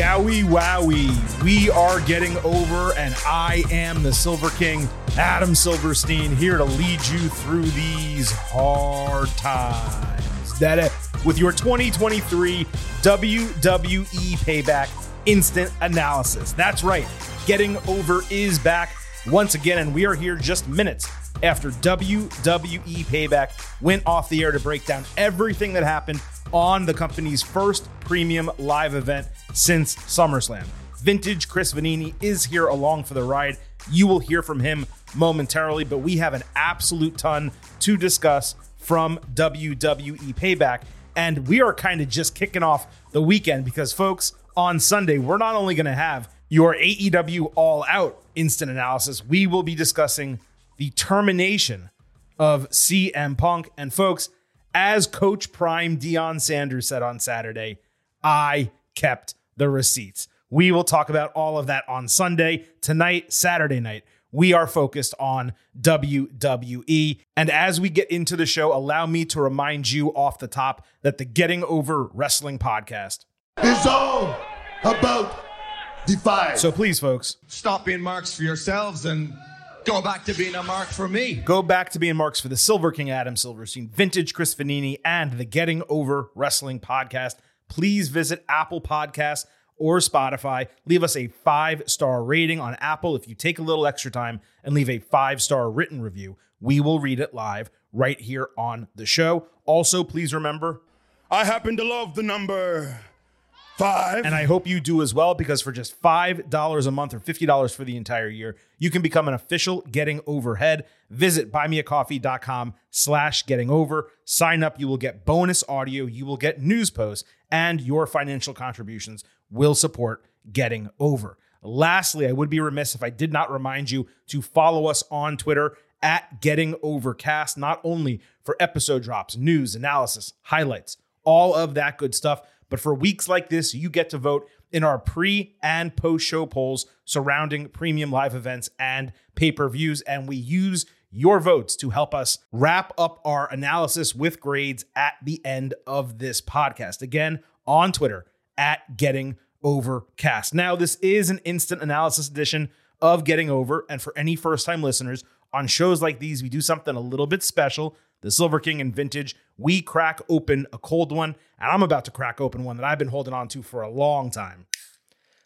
Yowie wowie. We are getting over, and I am the Silver King, Adam Silverstein, here to lead you through these hard times. That uh, with your 2023 WWE Payback Instant Analysis. That's right. Getting over is back once again, and we are here just minutes after WWE Payback went off the air to break down everything that happened on the company's first premium live event since SummerSlam. Vintage Chris Vannini is here along for the ride. You will hear from him momentarily, but we have an absolute ton to discuss from WWE Payback. And we are kind of just kicking off the weekend because, folks, on Sunday, we're not only going to have your AEW All Out instant analysis, we will be discussing the termination of CM Punk. And, folks, as Coach Prime Deion Sanders said on Saturday, I kept the receipts. We will talk about all of that on Sunday. Tonight, Saturday night, we are focused on WWE. And as we get into the show, allow me to remind you off the top that the Getting Over Wrestling podcast is all about Defy. So please, folks, stop being marks for yourselves and go back to being a mark for me. Go back to being marks for the Silver King Adam Silverstein, Vintage Chris Vannini, and the Getting Over Wrestling podcast. Please visit Apple Podcasts or Spotify. Leave us a five star rating on Apple. If you take a little extra time and leave a five star written review, we will read it live right here on the show. Also, please remember I happen to love the number Five. And I hope you do as well because for just $5 a month or $50 for the entire year, you can become an official Getting Overhead. Visit buymeacoffee.com slash getting over. Sign up. You will get bonus audio. You will get news posts and your financial contributions will support Getting Over. Lastly, I would be remiss if I did not remind you to follow us on Twitter at Getting Overcast, not only for episode drops, news, analysis, highlights, all of that good stuff but for weeks like this, you get to vote in our pre and post show polls surrounding premium live events and pay per views. And we use your votes to help us wrap up our analysis with grades at the end of this podcast. Again, on Twitter at Getting Overcast. Now, this is an instant analysis edition of Getting Over. And for any first time listeners, on shows like these, we do something a little bit special the Silver King and Vintage, we crack open a cold one, and I'm about to crack open one that I've been holding on to for a long time.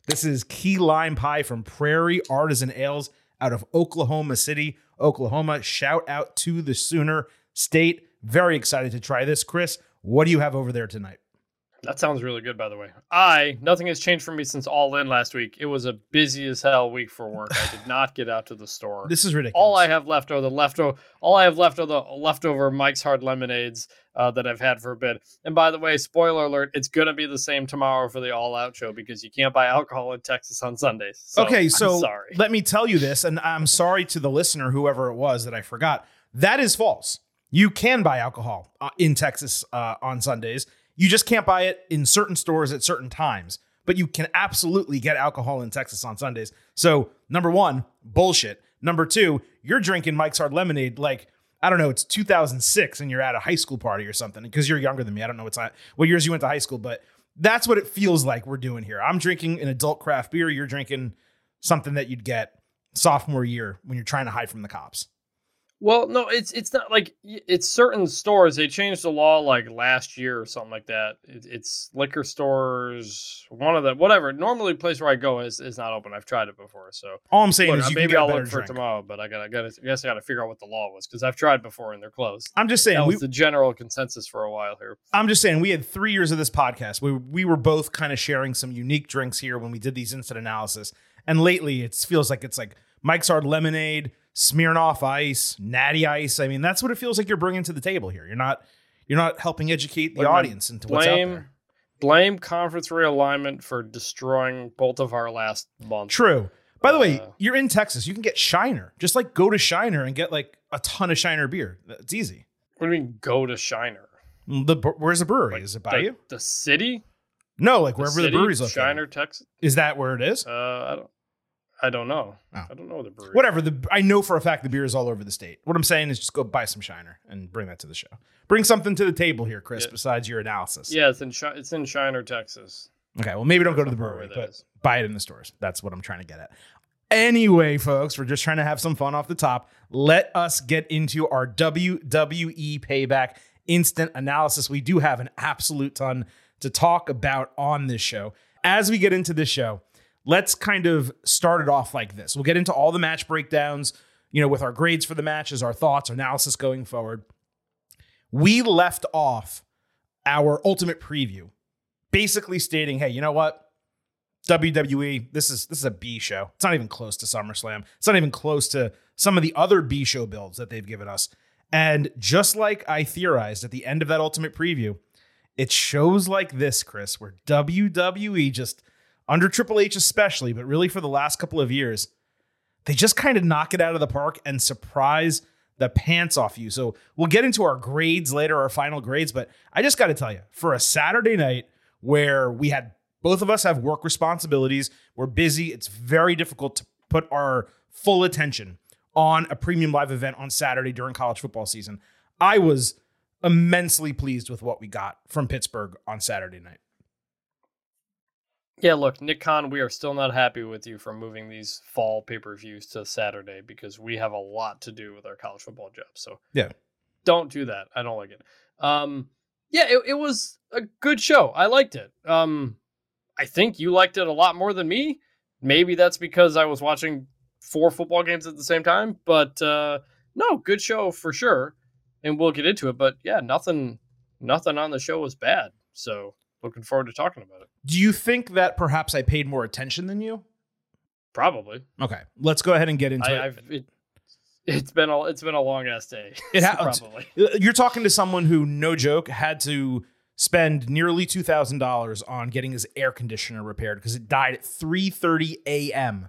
This is key lime pie from Prairie Artisan Ales out of Oklahoma City, Oklahoma. Shout out to the Sooner State. Very excited to try this. Chris, what do you have over there tonight? That sounds really good, by the way. I nothing has changed for me since All In last week. It was a busy as hell week for work. I did not get out to the store. This is ridiculous. All I have left are the leftover. All I have left are the leftover Mike's Hard Lemonades uh, that I've had for a bit. And by the way, spoiler alert: it's gonna be the same tomorrow for the All Out show because you can't buy alcohol in Texas on Sundays. So, okay, so let me tell you this, and I'm sorry to the listener, whoever it was that I forgot. That is false. You can buy alcohol uh, in Texas uh, on Sundays you just can't buy it in certain stores at certain times, but you can absolutely get alcohol in Texas on Sundays. So, number one, bullshit. Number two, you're drinking Mike's Hard Lemonade like, I don't know, it's 2006 and you're at a high school party or something because you're younger than me. I don't know what's what years you went to high school, but that's what it feels like we're doing here. I'm drinking an adult craft beer. You're drinking something that you'd get sophomore year when you're trying to hide from the cops. Well, no, it's it's not like it's certain stores. They changed the law like last year or something like that. It, it's liquor stores, one of the whatever. Normally, the place where I go is, is not open. I've tried it before, so all I'm saying look, is uh, maybe I'll look for it tomorrow. But I got I got I guess I got to figure out what the law was because I've tried before and they're closed. I'm just saying that was we, the general consensus for a while here. I'm just saying we had three years of this podcast. We we were both kind of sharing some unique drinks here when we did these instant analysis, and lately it feels like it's like Mike's Hard Lemonade Smirnoff Ice, Natty Ice. I mean, that's what it feels like you're bringing to the table here. You're not you're not helping educate the audience into blame, what's out there. Blame conference realignment for destroying both of our last month. True. By the uh, way, you're in Texas. You can get Shiner. Just like go to Shiner and get like a ton of Shiner beer. It's easy. What do you mean go to Shiner? Mm, the where's the brewery? Like is it by the, you? The city? No, like the wherever city? the brewery's located. Shiner, Texas. Is that where it is? Uh, I don't. I don't know. Oh. I don't know the brewery. Whatever. The I know for a fact the beer is all over the state. What I'm saying is just go buy some Shiner and bring that to the show. Bring something to the table here, Chris. Yeah. Besides your analysis. Yeah, it's in it's in Shiner, Texas. Okay, well, maybe don't go to the brewery, but is. buy it in the stores. That's what I'm trying to get at. Anyway, folks, we're just trying to have some fun off the top. Let us get into our WWE payback instant analysis. We do have an absolute ton to talk about on this show. As we get into this show, let's kind of start it off like this. We'll get into all the match breakdowns, you know, with our grades for the matches, our thoughts, our analysis going forward. We left off our ultimate preview basically stating, hey, you know what? WWE, this is this is a B show. It's not even close to SummerSlam. It's not even close to some of the other B show builds that they've given us. And just like I theorized at the end of that ultimate preview, it shows like this, Chris, where WWE just under Triple H especially, but really for the last couple of years, they just kind of knock it out of the park and surprise the pants off you. So we'll get into our grades later, our final grades, but I just got to tell you, for a Saturday night where we had both of us have work responsibilities, we're busy, it's very difficult to put our full attention on a premium live event on Saturday during college football season. I was immensely pleased with what we got from Pittsburgh on Saturday night. Yeah, look, Nick Khan, we are still not happy with you for moving these fall pay per views to Saturday because we have a lot to do with our college football job. So Yeah. don't do that. I don't like it. Um, yeah, it, it was a good show. I liked it. Um, I think you liked it a lot more than me. Maybe that's because I was watching four football games at the same time. But uh, no, good show for sure. And we'll get into it. But yeah, nothing, nothing on the show was bad. So looking forward to talking about it. Do you think that perhaps I paid more attention than you? Probably. Okay, let's go ahead and get into I, it. It, it's been a it's been a long ass day. It ha- probably. Uh, you're talking to someone who, no joke, had to spend nearly two thousand dollars on getting his air conditioner repaired because it died at 3:30 a.m.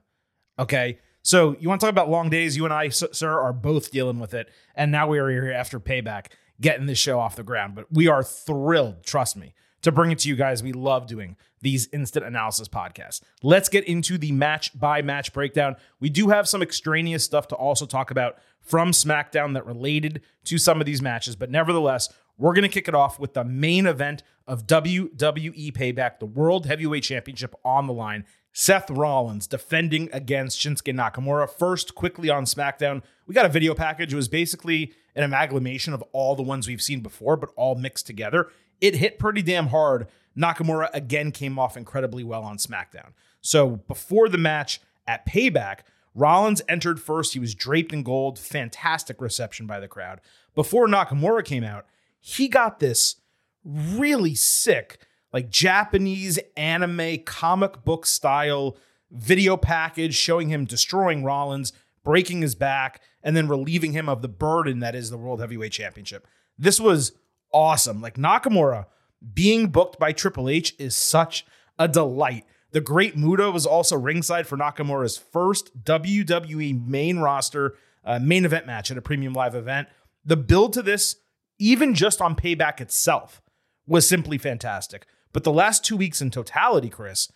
Okay, so you want to talk about long days? You and I, sir, are both dealing with it, and now we are here after payback, getting this show off the ground. But we are thrilled, trust me, to bring it to you guys. We love doing these instant analysis podcasts. Let's get into the match by match breakdown. We do have some extraneous stuff to also talk about from SmackDown that related to some of these matches, but nevertheless, we're going to kick it off with the main event of WWE Payback, the World Heavyweight Championship on the line. Seth Rollins defending against Shinsuke Nakamura. First, quickly on SmackDown, we got a video package. It was basically an amalgamation of all the ones we've seen before, but all mixed together. It hit pretty damn hard. Nakamura again came off incredibly well on SmackDown. So before the match at Payback, Rollins entered first. He was draped in gold. Fantastic reception by the crowd. Before Nakamura came out, he got this really sick, like Japanese anime comic book style video package showing him destroying Rollins, breaking his back, and then relieving him of the burden that is the World Heavyweight Championship. This was awesome. Like Nakamura being booked by Triple H is such a delight. The Great Muta was also ringside for Nakamura's first WWE main roster uh, main event match at a premium live event. The build to this, even just on payback itself, was simply fantastic. But the last two weeks in totality, Chris,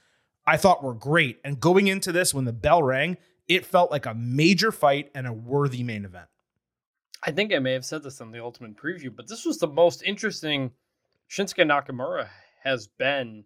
I thought were great. And going into this, when the bell rang, it felt like a major fight and a worthy main event. I think I may have said this in the ultimate preview, but this was the most interesting Shinsuke Nakamura has been,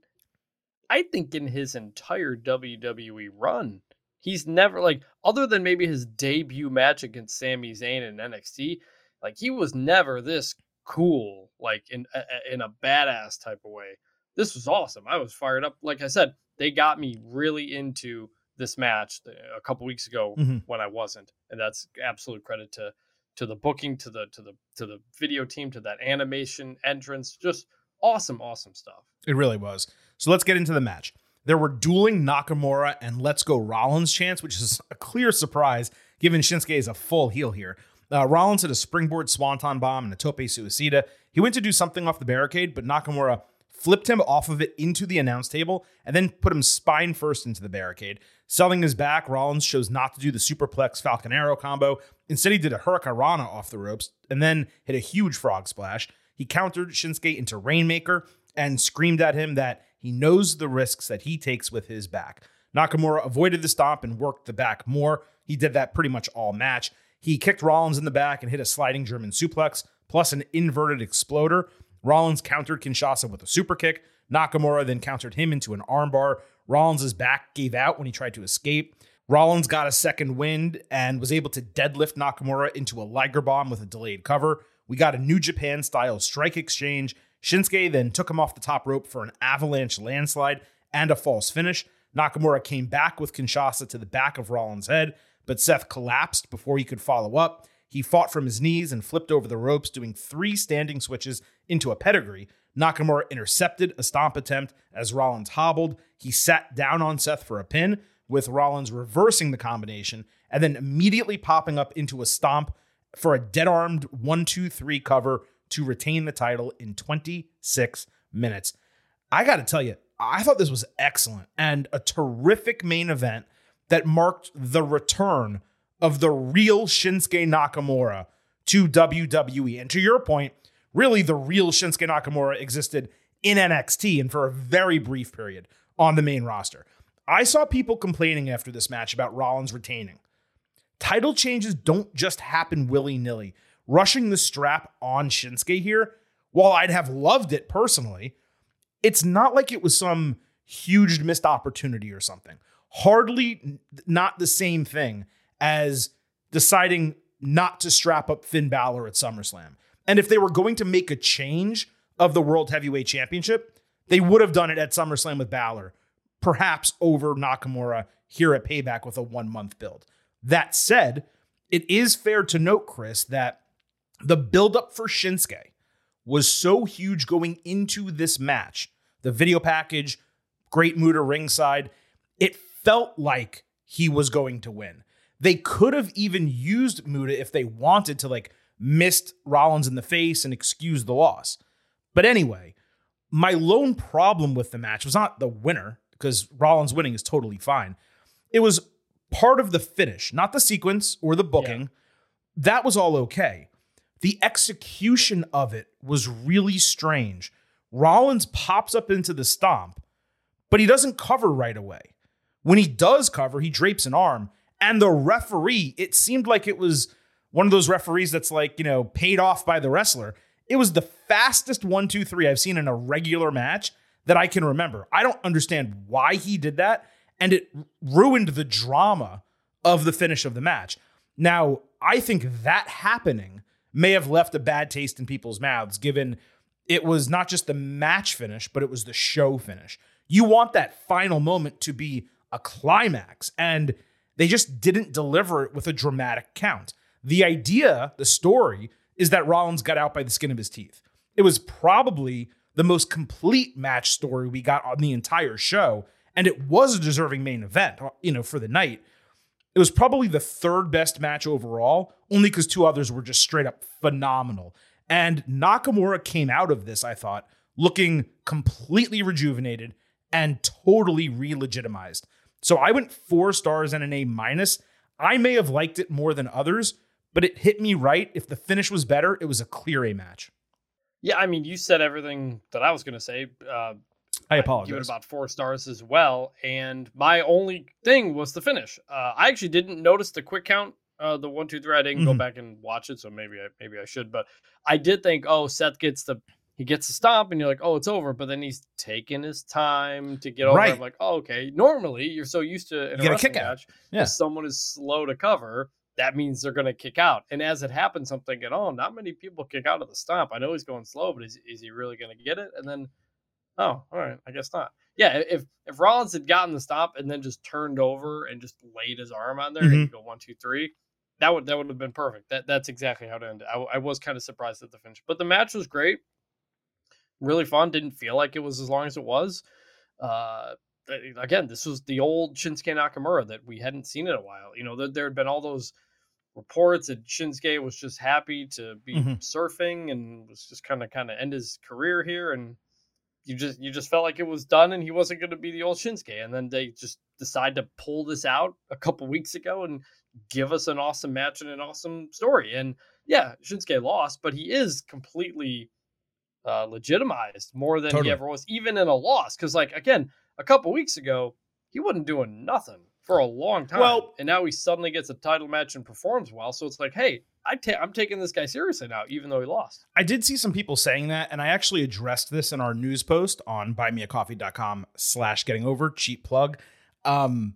I think, in his entire WWE run. He's never like, other than maybe his debut match against Sami Zayn in NXT, like he was never this cool, like in a- in a badass type of way. This was awesome. I was fired up. Like I said, they got me really into this match uh, a couple weeks ago Mhm. when I wasn't, and that's absolute credit to to the booking, to the to the to the video team, to that animation entrance. Just awesome, awesome stuff. It really was. So let's get into the match. There were dueling Nakamura and Let's Go Rollins chants, which is a clear surprise given Shinsuke is a full heel here. Uh, Rollins had a springboard swanton bomb and a tope suicida. He went to do something off the barricade, but Nakamura flipped him off of it into the announce table and then put him spine first into the barricade. Selling his back, Rollins chose not to do the superplex Falcon Arrow combo. Instead, he did a Hurricanrana off the ropes and then hit a huge frog splash. He countered Shinsuke into Rainmaker and screamed at him that he knows the risks that he takes with his back. Nakamura avoided the stomp and worked the back more. He did that pretty much all match. He kicked Rollins in the back and hit a sliding German suplex, plus an inverted exploder. Rollins countered Kinshasa with a super kick. Nakamura then countered him into an armbar. Rollins' back gave out when he tried to escape. Rollins got a second wind and was able to deadlift Nakamura into a Liger bomb with a delayed cover. We got a New Japan style strike exchange. Shinsuke then took him off the top rope for an avalanche landslide and a false finish. Nakamura came back with Kinshasa to the back of Rollins' head, but Seth collapsed before he could follow up. He fought from his knees and flipped over the ropes, doing three standing switches into a pedigree. Nakamura intercepted a stomp attempt as Rollins hobbled. He sat down on Seth for a pin, with Rollins reversing the combination and then immediately popping up into a stomp for a dead armed 1 2 3 cover to retain the title in 26 minutes. I got to tell you, I thought this was excellent and a terrific main event that marked the return of the real Shinsuke Nakamura to WWE. And to your point, really the real Shinsuke Nakamura existed in NXT and for a very brief period on the main roster. I saw people complaining after this match about Rollins retaining. Title changes don't just happen willy nilly. Rushing the strap on Shinsuke here, while I'd have loved it personally, it's not like it was some huge missed opportunity or something. Hardly not the same thing as deciding not to strap up Finn Balor at SummerSlam. And if they were going to make a change of the World Heavyweight Championship, they would have done it at SummerSlam with Balor, perhaps over Nakamura here at Payback with a one month build. That said, it is fair to note, Chris, that the buildup for Shinsuke was so huge going into this match. The video package, Great Muta at ringside. It felt like he was going to win. They could have even used Muta if they wanted to, like, missed Rollins in the face and excuse the loss. But anyway, my lone problem with the match was not the winner, because Rollins winning is totally fine. It was part of the finish, not the sequence or the booking. Yeah. That was all okay. The execution of it was really strange. Rollins pops up into the stomp, but he doesn't cover right away. When he does cover, he drapes an arm, and the referee, it seemed like it was one of those referees that's like, you know, paid off by the wrestler. It was the fastest one, two, three I've seen in a regular match that I can remember. I don't understand why he did that, and it ruined the drama of the finish of the match. Now, I think that happening may have left a bad taste in people's mouths, given it was not just the match finish, but it was the show finish. You want that final moment to be a climax, and they just didn't deliver it with a dramatic count. The idea, the story, is that Rollins got out by the skin of his teeth. It was probably the most complete match story we got on the entire show, and it was a deserving main event, uh, you know, for the night. It was probably the third best match overall, only because two others were just straight up phenomenal. And Nakamura came out of this, I thought, looking completely rejuvenated and totally re-legitimized. So I went four stars and an A minus. I may have liked it more than others, but it hit me right. If the finish was better, it was a clear A match. Yeah, I mean, you said everything that I was going to say. Uh, I apologize. I Give it about four stars as well. And my only thing was the finish. Uh, I actually didn't notice the quick count. Uh, the one, two, three. I didn't mm-hmm. go back and watch it, so maybe I maybe I should. But I did think, oh, Seth gets the he gets a stomp, and you're like, oh, it's over. But then he's taking his time to get over. Right. I'm like, oh, okay. Normally, you're so used to in you a wrestling match, yeah. if someone is slow to cover, that means they're going to kick out. And as it happens, I'm thinking, oh, not many people kick out of the stomp. I know he's going slow, but is, is he really going to get it? And then Oh, all right. I guess not. Yeah, if if Rollins had gotten the stop and then just turned over and just laid his arm on there mm-hmm. and go one, two, three, that would that would have been perfect. That that's exactly how it ended. I, I was kind of surprised at the finish, but the match was great, really fun. Didn't feel like it was as long as it was. Uh, again, this was the old Shinsuke Nakamura that we hadn't seen in a while. You know, there, there had been all those reports that Shinsuke was just happy to be mm-hmm. surfing and was just kind of kind of end his career here and you just you just felt like it was done and he wasn't going to be the old Shinsuke. And then they just decide to pull this out a couple weeks ago and give us an awesome match and an awesome story. And yeah, Shinsuke lost, but he is completely uh, legitimized more than totally. he ever was, even in a loss. Because like again, a couple weeks ago, he wasn't doing nothing. for a long time. Well- and now he suddenly gets a title match and performs well. So it's like, hey, I ta- I'm taking this guy seriously now, even though he lost. I did see some people saying that, and I actually addressed this in our news post on buymeacoffee.com slash getting over, cheap plug. Um,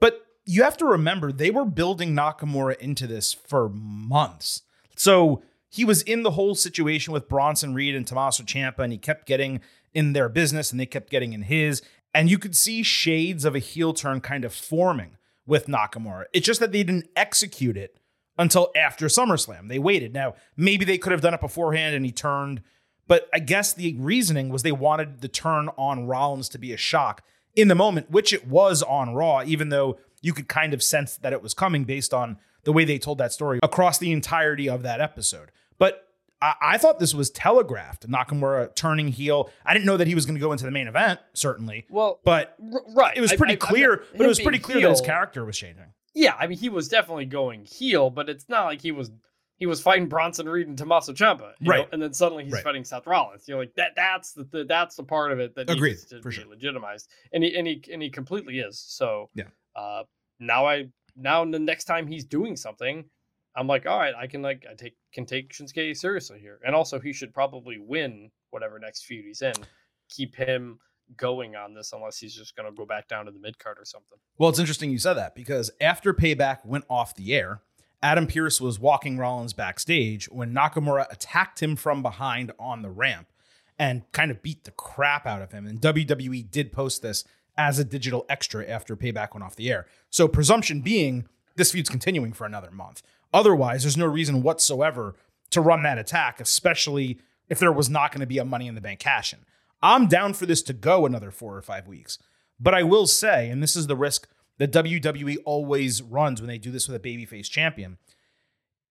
but you have to remember they were building Nakamura into this for months. So he was in the whole situation with Bronson Reed and Tommaso Ciampa, and he kept getting in their business and they kept getting in his. And you could see shades of a heel turn kind of forming with Nakamura. It's just that they didn't execute it until after SummerSlam. They waited. Now, maybe they could have done it beforehand and he turned, but I guess the reasoning was they wanted the turn on Rollins to be a shock in the moment, which it was on Raw, even though you could kind of sense that it was coming based on the way they told that story across the entirety of that episode. But I, I thought this was telegraphed. Nakamura turning heel. I didn't know that he was going to go into the main event, certainly. Well, But r- right. it was pretty I- I'm clear. not- but it was pretty clear that his character was changing. Yeah, I mean, he was definitely going heel, but it's not like he was he was fighting Bronson Reed and Tommaso Ciampa, you know, Right. and then suddenly he's Right. fighting Seth Rollins. You're like that. That's the, the that's the part of it that Agreed, needs to be sure. legitimized, and he and he and he completely is. So Yeah. uh, now I now the next time he's doing something, I'm like, all right, I can like I take can take Shinsuke seriously here, and also he should probably win whatever next feud he's in. Keep him going on this unless he's just going to go back down to the mid card or something. Well, it's interesting you said that because after Payback went off the air, Adam Pearce was walking Rollins backstage when Nakamura attacked him from behind on the ramp and kind of beat the crap out of him. And WWE did post this as a digital extra after Payback went off the air. So, presumption being, this feud's continuing for another month. Otherwise, there's no reason whatsoever to run that attack, especially if there was not going to be a Money in the Bank cash in. I'm down for this to go another four or five weeks. But I will say, and this is the risk that WWE always runs when they do this with a babyface champion.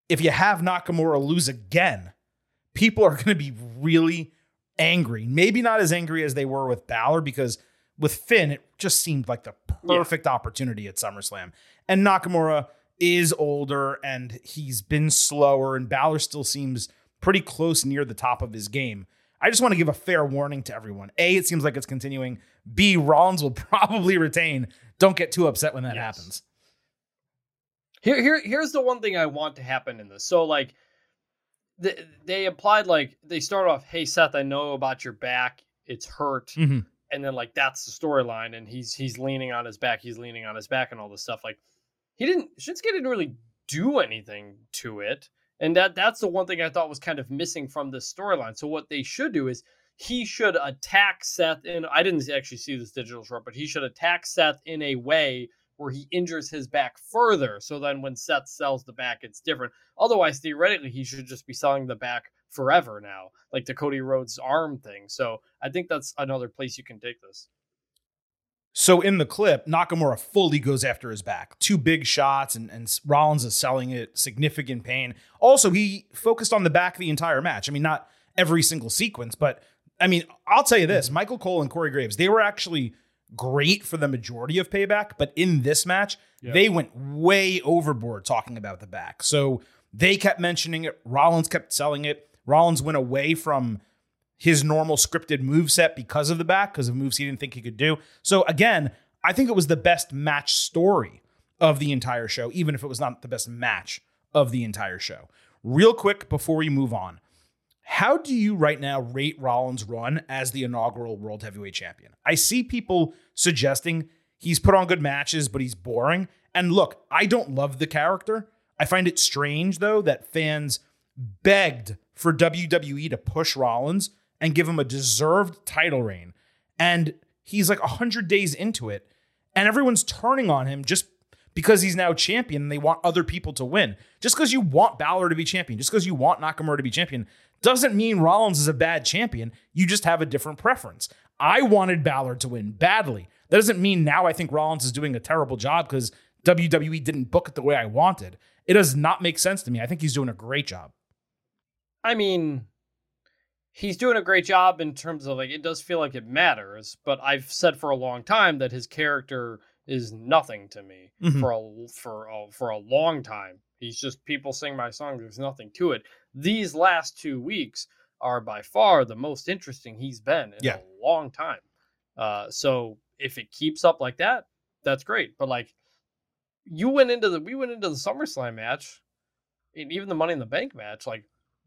If you have Nakamura lose again, people are going to be really angry. Maybe not as angry as they were with Balor because with Finn, it just seemed like the perfect opportunity at SummerSlam. And Nakamura is older and he's been slower, and Balor still seems pretty close near the top of his game. I just want to give a fair warning to everyone. A, it seems like it's continuing. B, Rollins will probably retain. Don't get too upset when that Yes. happens. Here, here, here's the one thing I want to happen in this. So, like, they, they implied like they start off, "Hey Seth, I know about your back; it's hurt," Mhm. and then like that's the storyline, and he's he's leaning on his back, he's leaning on his back, and all this stuff. Like, he didn't Shinsuke didn't really do anything to it, and that that's the one thing I thought was kind of missing from this storyline. So, what they should do is he should attack Seth in. I didn't actually see this digital short, but he should attack Seth in a way where he injures his back further. So then when Seth sells the back, it's different. Otherwise, theoretically, he should just be selling the back forever now, like the Cody Rhodes arm thing. So I think that's another place you can take this. So in the clip, Nakamura fully goes after his back. Two big shots, and, and Rollins is selling it, significant pain. Also, he focused on the back the entire match. I mean, not every single sequence, but I mean, I'll tell you this mm-hmm. Michael Cole and Corey Graves, they were actually great for the majority of payback, but in this match, Yeah. they went way overboard talking about the back. So they kept mentioning it. Rollins kept selling it. Rollins went away from his normal scripted move set because of the back, because of moves he didn't think he could do. So again, I think it was the best match story of the entire show, even if it was not the best match of the entire show. Real quick before we move on, how do you right now rate Rollins' run as the inaugural World Heavyweight Champion? I see people suggesting he's put on good matches, but he's boring. And look, I don't love the character. I find it strange, though, that fans begged for WWE to push Rollins and give him a deserved title reign. And he's like 100 days into it, and everyone's turning on him just because he's now champion and they want other people to win. Just because you want Balor to be champion, just because you want Nakamura to be champion, doesn't mean Rollins is a bad champion. You just have a different preference. I wanted Balor to win badly. That doesn't mean now I think Rollins is doing a terrible job because WWE didn't book it the way I wanted. It does not make sense to me. I think he's doing a great job. I mean, he's doing a great job in terms of like it does feel like it matters, but I've said for a long time that his character is nothing to me Mhm. for a for a, for a long time. He's just people sing my songs. There's nothing to it. These last two weeks are by far the most interesting he's been in Yeah. a long time. Uh, so if it keeps up like that, that's great. But like you went into the we went into the SummerSlam match, and even the Money in the Bank match, like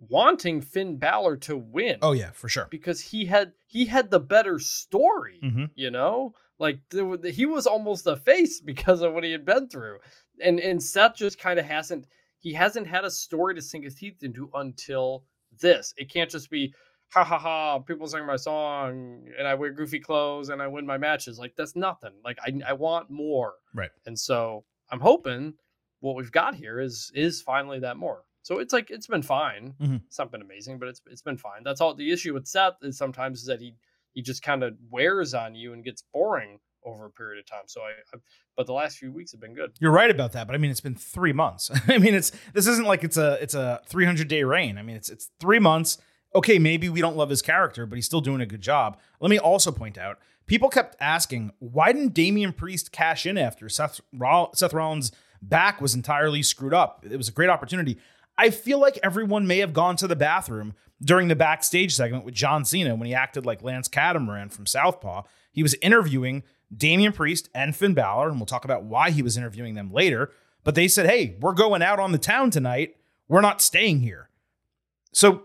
wanting Finn Balor to win. Oh yeah, for sure. because he had he had the better story. Mhm. You know, like there he was almost the face because of what he had been through, and and Seth just kind of hasn't he hasn't had a story to sink his teeth into until this. It can't just be ha ha ha people sing my song and I wear goofy clothes and I win my matches. Like that's nothing. Like I I want more. Right. And so I'm hoping what we've got here is is finally that more. So it's like it's been fine. Mhm. It's not been amazing, but it's it's been fine. That's all. The issue with Seth is sometimes is that he he just kind of wears on you and gets boring over a period of time. So I, I but the last few weeks have been good. You're right about that, but I mean, it's been three months. I mean, it's this isn't like it's a it's a 300 day reign. I mean, it's it's three months. Okay, maybe we don't love his character, but he's still doing a good job. Let me also point out, people kept asking, why didn't Damian Priest cash in after Seth Roll- Seth Rollins' back was entirely screwed up? It was a great opportunity. I feel like everyone may have gone to the bathroom during the backstage segment with John Cena when he acted like Lance Catamaran from Southpaw. He was interviewing Damian Priest and Finn Balor, and we'll talk about why he was interviewing them later. But they said, hey, we're going out on the town tonight. We're not staying here. So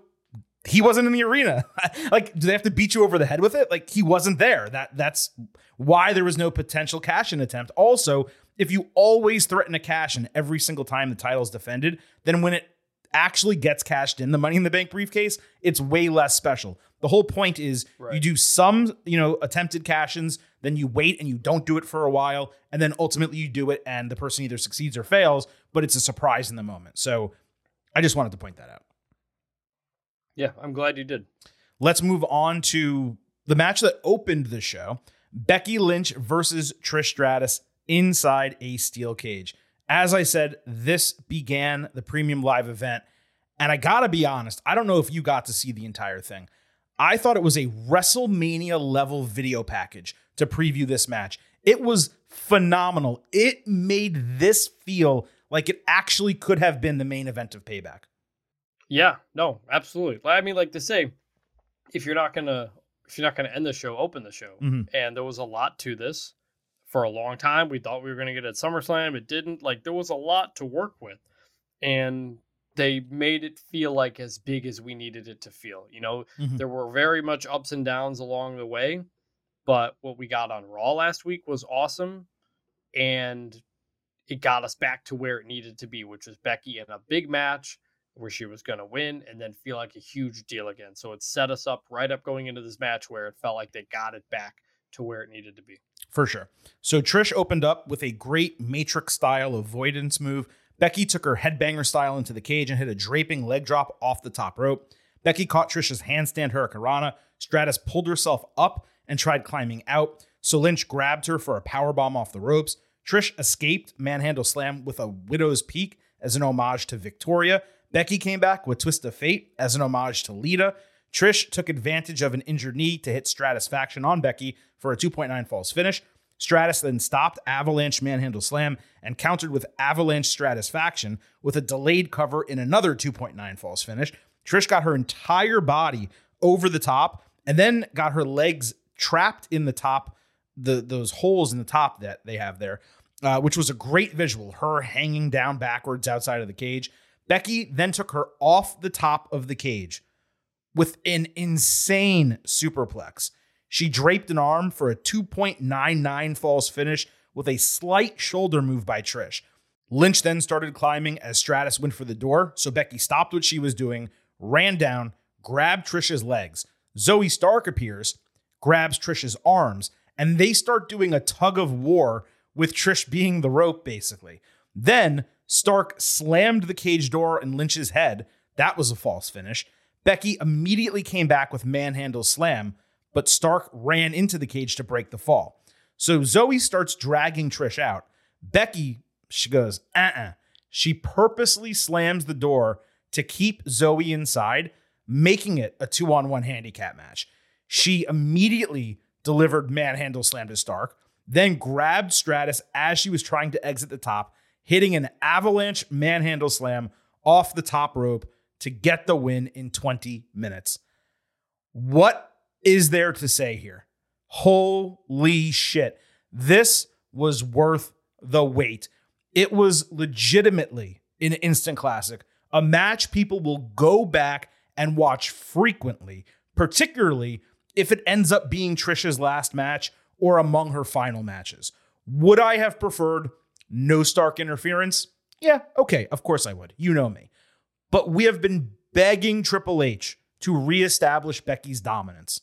he wasn't in the arena. like, do they have to beat you over the head with it? Like, he wasn't there. That that's why there was no potential cash in attempt. Also, if you always threaten a cash in every single time the title is defended, then when it actually gets cashed in, the money in the bank briefcase, it's way less special. The whole point is you do some, you know, attempted cash-ins, then you wait and you don't do it for a while, and then ultimately you do it and the person either succeeds or fails, but it's a surprise in the moment. So I just wanted to point that out. Yeah, I'm glad you did. Let's move on to the match that opened the show Becky Lynch versus Trish Stratus inside a steel cage. As I said, this began the premium live event. And I gotta be honest, I don't know if you got to see the entire thing. I thought it was a WrestleMania level video package to preview this match. It was phenomenal. It made this feel like it actually could have been the main event of Payback. Yeah, no, absolutely. I mean, like to say, if you're not gonna if you're not gonna end the show, open the show. Mhm. And there was a lot to this for a long time. We thought we were gonna get it at SummerSlam. It didn't. Like there was a lot to work with, and they made it feel like as big as we needed it to feel. You know, Mhm. there were very much ups and downs along the way, but what we got on Raw last week was awesome, and it got us back to where it needed to be, which was Becky in a big match where she was going to win and then feel like a huge deal again. So it set us up right up going into this match where it felt like they got it back to where it needed to be. For sure. So Trish opened up with a great Matrix style avoidance move. Becky took her headbanger style into the cage and hit a draping leg drop off the top rope. Becky caught Trish's handstand hurricanrana. Stratus pulled herself up and tried climbing out. So Lynch grabbed her for a powerbomb off the ropes. Trish escaped manhandle slam with a widow's peak as an homage to Victoria. Becky came back with twist of fate as an homage to Lita. Trish took advantage of an injured knee to hit Stratusfaction on Becky for a 2.9 falls finish. Stratus then stopped Avalanche Manhandle Slam and countered with Avalanche Stratusfaction with a delayed cover in another 2.9 falls finish. Trish got her entire body over the top and then got her legs trapped in the top, the those holes in the top that they have there, uh, which was a great visual. Her hanging down backwards outside of the cage. Becky then took her off the top of the cage with an insane superplex. She draped an arm for a 2.99 false finish with a slight shoulder move by Trish. Lynch then started climbing as Stratus went for the door, so Becky stopped what she was doing, ran down, grabbed Trish's legs. Zoey Stark appears, grabs Trish's arms, and they start doing a tug of war with Trish being the rope, basically. Then Stark slammed the cage door in Lynch's head. That was a false finish. Becky immediately came back with manhandle slam, but Stark ran into the cage to break the fall. So Zoey starts dragging Trish out. Becky, she goes, uh uh She purposely slams the door to keep Zoey inside, making it a two on one handicap match. She immediately delivered manhandle slam to Stark, then grabbed Stratus as she was trying to exit the top, hitting an avalanche manhandle slam off the top rope to get the win in 20 minutes. What is there to say here? Holy shit. This was worth the wait. It was legitimately an instant classic, a match people will go back and watch frequently, particularly if it ends up being Trisha's last match or among her final matches. Would I have preferred no Stark interference? Yeah, okay, of course I would. You know me. But we have been begging Triple H to reestablish Becky's dominance.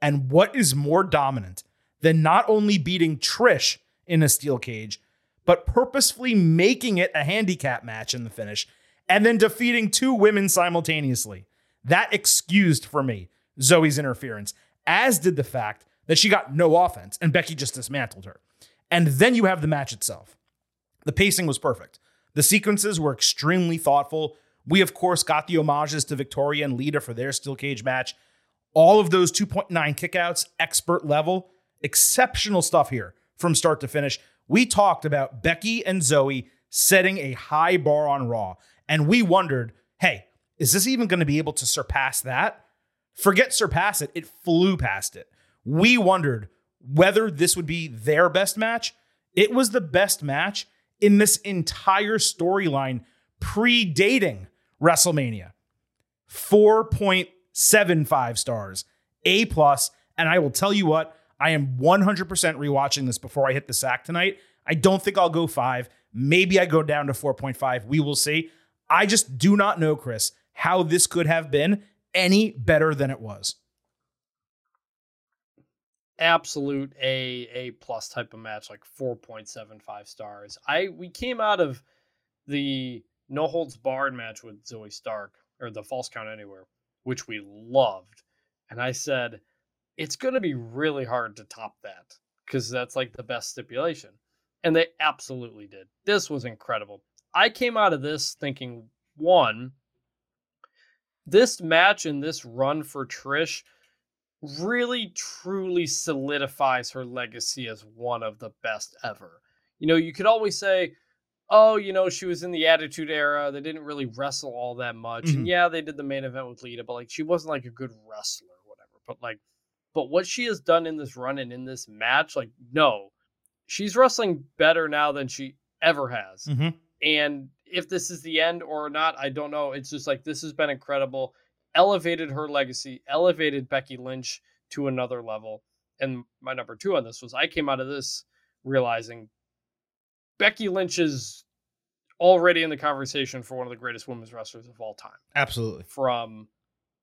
And what is more dominant than not only beating Trish in a steel cage, but purposefully making it a handicap match in the finish and then defeating two women simultaneously? That excused for me Zoey's interference, as did the fact that she got no offense and Becky just dismantled her. And then you have the match itself. The pacing was perfect. The sequences were extremely thoughtful. We, of course, got the homages to Victoria and Lita for their steel cage match. All of those 2.9 kickouts, expert level, exceptional stuff here from start to finish. We talked about Becky and Zoey setting a high bar on Raw, and we wondered, hey, is this even going to be able to surpass that? Forget surpass it, it flew past it. We wondered whether this would be their best match. It was the best match in this entire storyline predating WrestleMania. 4.75 stars, A plus, and I will tell you what, I am 100% rewatching this before I hit the sack tonight. I don't think I'll go 5. Maybe I go down to 4.5. We will see. I just do not know, Chris, how this could have been any better than it was. Absolute A A plus type of match, like four point seven five stars. I we came out of the no holds barred match with Zoey Stark or the falls count anywhere, which we loved, and I said it's going to be really hard to top that because that's like the best stipulation, and they absolutely did. This was incredible. I came out of this thinking one this match and this run for Trish really truly solidifies her legacy as one of the best ever. You know, you could always say, oh, you know, she was in the Attitude Era. They didn't really wrestle all that much. Mhm. And yeah, they did the main event with Lita, but like she wasn't like a good wrestler or whatever. But like, but what she has done in this run and in this match, like, no, she's wrestling better now than she ever has. Mhm. And if this is the end or not, I don't know. It's just like this has been incredible. Elevated her legacy, elevated Becky Lynch to another level. And my number two on this was I came out of this realizing Becky Lynch is already in the conversation for one of the greatest women's wrestlers of all time. Absolutely. From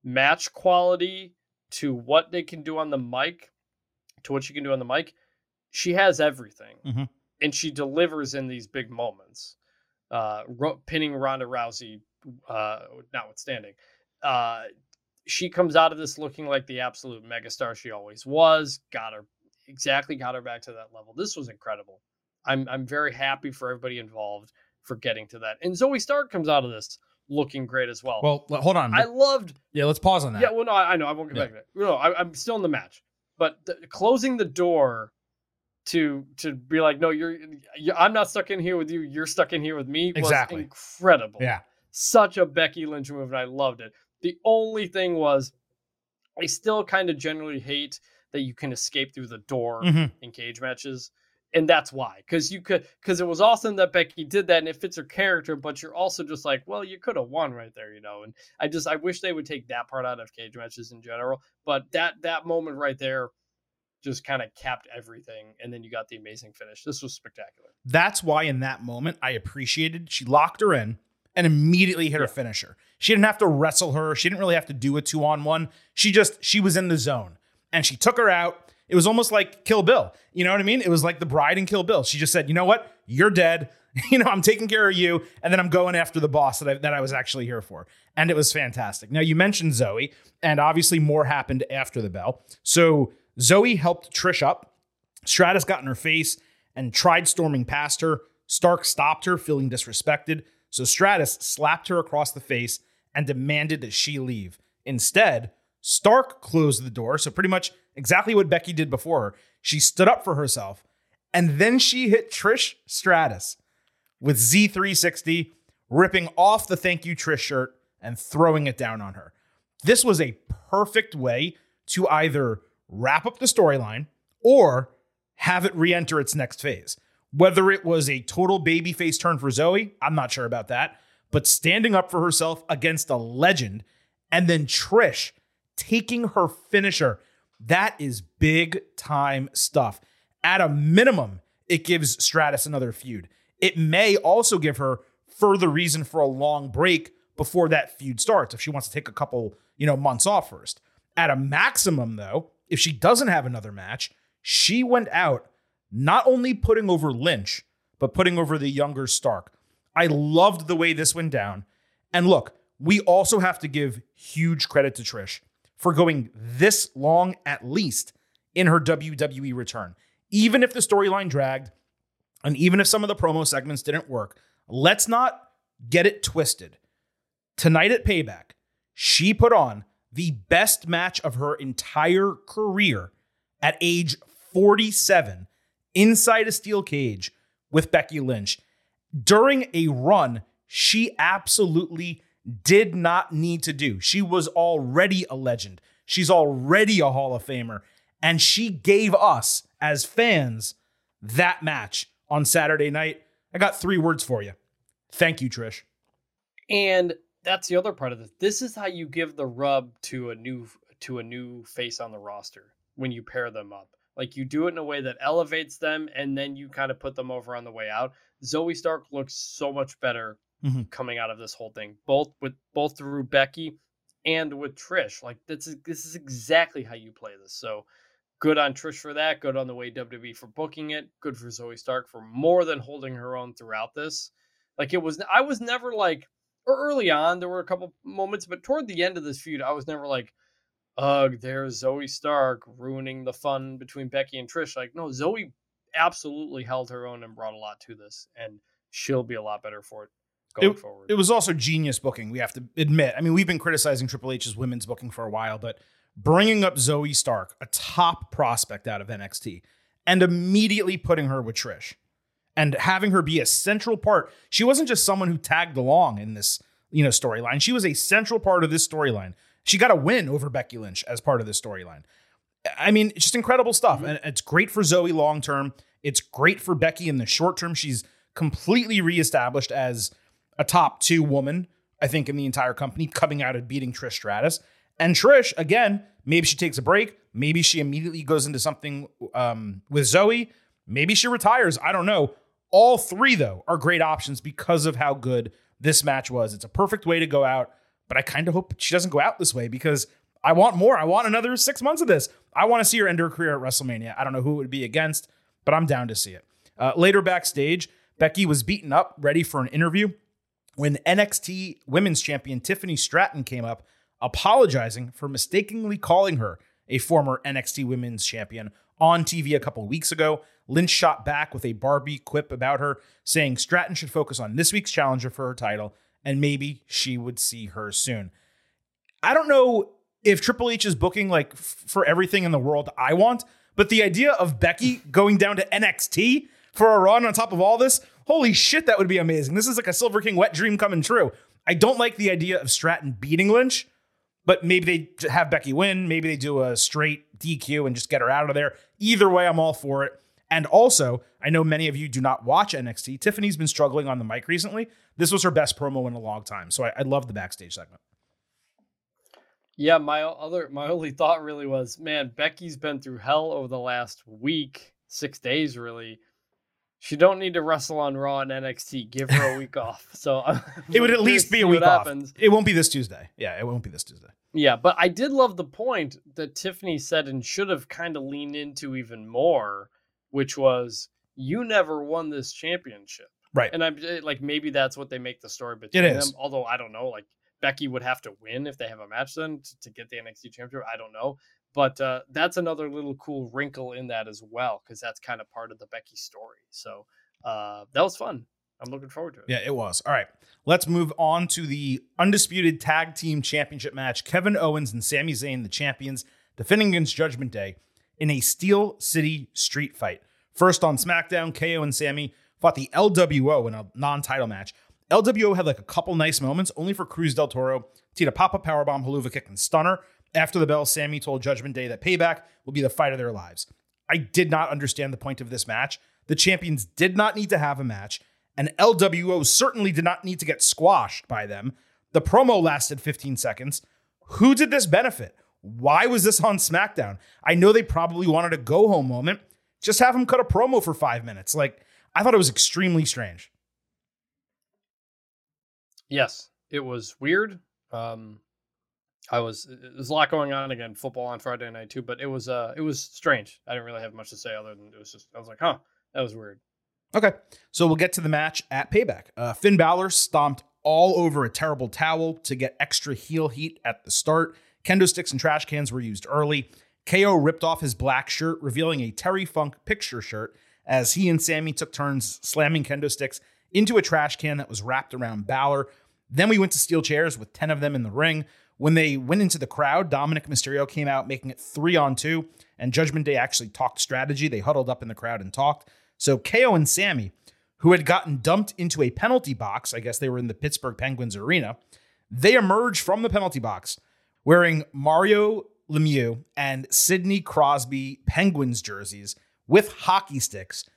match quality to what they can do on the mic to what she can do on the mic, she has everything. Mhm. And she delivers in these big moments uh, pinning Ronda Rousey, uh, notwithstanding. Uh, she comes out of this looking like the absolute megastar she always was. Got her exactly got her back to that level. This was incredible. I'm I'm very happy for everybody involved for getting to that. And Zoey Stark comes out of this looking great as well. Well, hold on. I loved yeah, let's pause on that. yeah, well, no, I, I know. I won't get Yeah. back to that. No, I, I'm still in the match, but the, closing the door to to be like, no, you're, you I'm not stuck in here with you. You're stuck in here with me. Was Exactly. incredible. yeah. such a Becky Lynch move, and I loved it. The only thing was, I still kind of generally hate that you can escape through the door Mhm. in cage matches. And that's why, because you could, because it was awesome that Becky did that, and it fits her character. But you're also just like, well, you could have won right there, you know. And I just, I wish they would take that part out of cage matches in general. But that that moment right there, just kind of capped everything. And then you got the amazing finish. This was spectacular. That's why in that moment I appreciated she locked her in and immediately hit her finisher. She didn't have to wrestle her. She didn't really have to do a two on one. She just she was in the zone and she took her out. It was almost like Kill Bill. You know what I mean? It was like the bride in Kill Bill. She just said, "You know what? You're dead. You know, I'm taking care of you, and then I'm going after the boss that I, that I was actually here for." And it was fantastic. Now you mentioned Zoey, and obviously more happened after the bell. So Zoey helped Trish up. Stratus got in her face and tried storming past her. Stark stopped her, feeling disrespected. So Stratus slapped her across the face and demanded that she leave. Instead, Stark closed the door. So, pretty much exactly what Becky did before her. She stood up for herself and then she hit Trish Stratus with Z360, ripping off the thank you Trish shirt and throwing it down on her. This was a perfect way to either wrap up the storyline or have it re enter its next phase. Whether it was a total babyface turn for Zoey, I'm not sure about that. But standing up for herself against a legend and then Trish taking her finisher, that is big time stuff. At a minimum, it gives Stratus another feud. It may also give her further reason for a long break before that feud starts if she wants to take a couple, you know, months off first. At a maximum though, if she doesn't have another match, she went out not only putting over Lynch, but putting over the younger Stark. I loved the way this went down. And look, we also have to give huge credit to Trish for going this long at least in her WWE return. Even if the storyline dragged, and even if some of the promo segments didn't work, let's not get it twisted. Tonight at Payback, she put on the best match of her entire career at age 47 inside a steel cage with Becky Lynch. During a run she absolutely did not need to do. She was already a legend. She's already a Hall of Famer. And she gave us, as fans, that match on Saturday night. I got three words for you. Thank you, Trish. And that's the other part of this. This is how you give the rub to a new to a new face on the roster when you pair them up. Like you do it in a way that elevates them and then you kind of put them over on the way out. Zoey Stark looks so much better mm-hmm. coming out of this whole thing, both with both through Becky and with Trish. Like this is this is exactly how you play this. So good on Trish for that. Good on the way WWE for booking it. Good for Zoey Stark for more than holding her own throughout this. Like it was, I was never like, early on there were a couple moments, but toward the end of this feud, I was never like, ugh, there's Zoey Stark ruining the fun between Becky and Trish. Like no, Zoey absolutely held her own and brought a lot to this, and she'll be a lot better for it going it, forward. It was also genius booking, we have to admit. I mean, we've been criticizing Triple H's women's booking for a while, but bringing up Zoey Stark, a top prospect out of NXT, and immediately putting her with Trish and having her be a central part. She wasn't just someone who tagged along in this, you know, storyline. She was a central part of this storyline. She got a win over Becky Lynch as part of this storyline. I mean, it's just incredible stuff. Mm-hmm. And it's great for Zoey long term. It's great for Becky in the short term. She's completely reestablished as a top two woman, I think, in the entire company, coming out and beating Trish Stratus. And Trish, again, maybe she takes a break. Maybe she immediately goes into something um, with Zoey. Maybe she retires. I don't know. All three, though, are great options because of how good this match was. It's a perfect way to go out, but I kind of hope she doesn't go out this way because I want more. I want another six months of this. I want to see her end her career at WrestleMania. I don't know who it would be against, but I'm down to see it. Uh, later backstage, Becky was beaten up, ready for an interview when NXT Women's Champion Tiffany Stratton came up, apologizing for mistakenly calling her a former NXT Women's Champion on TV a couple weeks ago. Lynch shot back with a Barbie quip about her, saying Stratton should focus on this week's challenger for her title, and maybe she would see her soon. I don't know if Triple H is booking like f- for everything in the world I want, but the idea of Becky going down to NXT for a run on top of all this, holy shit, that would be amazing. This is like a Silver King wet dream coming true. I don't like the idea of Stratton beating Lynch, but maybe they have Becky win. Maybe they do a straight DQ and just get her out of there. Either way, I'm all for it. And also, I know many of you do not watch NXT. Tiffany's been struggling on the mic recently. This was her best promo in a long time. So I, I love the backstage segment. Yeah, my other my only thought really was, man, Becky's been through hell over the last week, six days really. She don't need to wrestle on Raw and NXT. Give her a week off. So it would at least be a week off. Happens. It won't be this Tuesday. Yeah, it won't be this Tuesday. Yeah, but I did love the point that Tiffany said and should have kind of leaned into even more, which was you never won this championship. Right. And I'm eh, like, maybe that's what they make the story between them. Although I don't know, like Becky would have to win if they have a match then to, to get the NXT championship. I don't know. But uh, that's another little cool wrinkle in that as well, because that's kind of part of the Becky story. So uh, that was fun. I'm looking forward to it. Yeah, it was. All right. Let's move on to the undisputed tag team championship match. Kevin Owens and Sami Zayn, the champions, defending against Judgment Day in a Steel City street fight. First on SmackDown, KO and Sami fought the LWO in a non title match. LWO had like a couple nice moments, only for Cruz del Toro to pop a powerbomb, Helluva kick, and stunner. After the bell, Sami told Judgment Day that Payback will be the fight of their lives. I did not understand the point of this match. The champions did not need to have a match, and LWO certainly did not need to get squashed by them. The promo lasted 15 seconds. Who did this benefit? Why was this on SmackDown? I know they probably wanted a go home moment. Just have him cut a promo for five minutes. Like, I thought it was extremely strange. Yes, it was weird. Um, I was there's a lot going on again, football on Friday night too, but it was uh it was strange. I didn't really have much to say other than it was just I was like, huh, that was weird. Okay, so we'll get to the match at Payback. Uh, Finn Balor stomped all over a terrible towel to get extra heel heat at the start. Kendo sticks and trash cans were used early. KO ripped off his black shirt, revealing a Terry Funk picture shirt as he and Sami took turns slamming kendo sticks into a trash can that was wrapped around Balor. Then we went to steel chairs with 10 of them in the ring. When they went into the crowd, Dominic Mysterio came out, making it three on two, and Judgment Day actually talked strategy. They huddled up in the crowd and talked. So KO and Sami, who had gotten dumped into a penalty box, I guess they were in the Pittsburgh Penguins arena, they emerged from the penalty box wearing Mario Lemieux and Sidney Crosby Penguins jerseys with hockey sticks.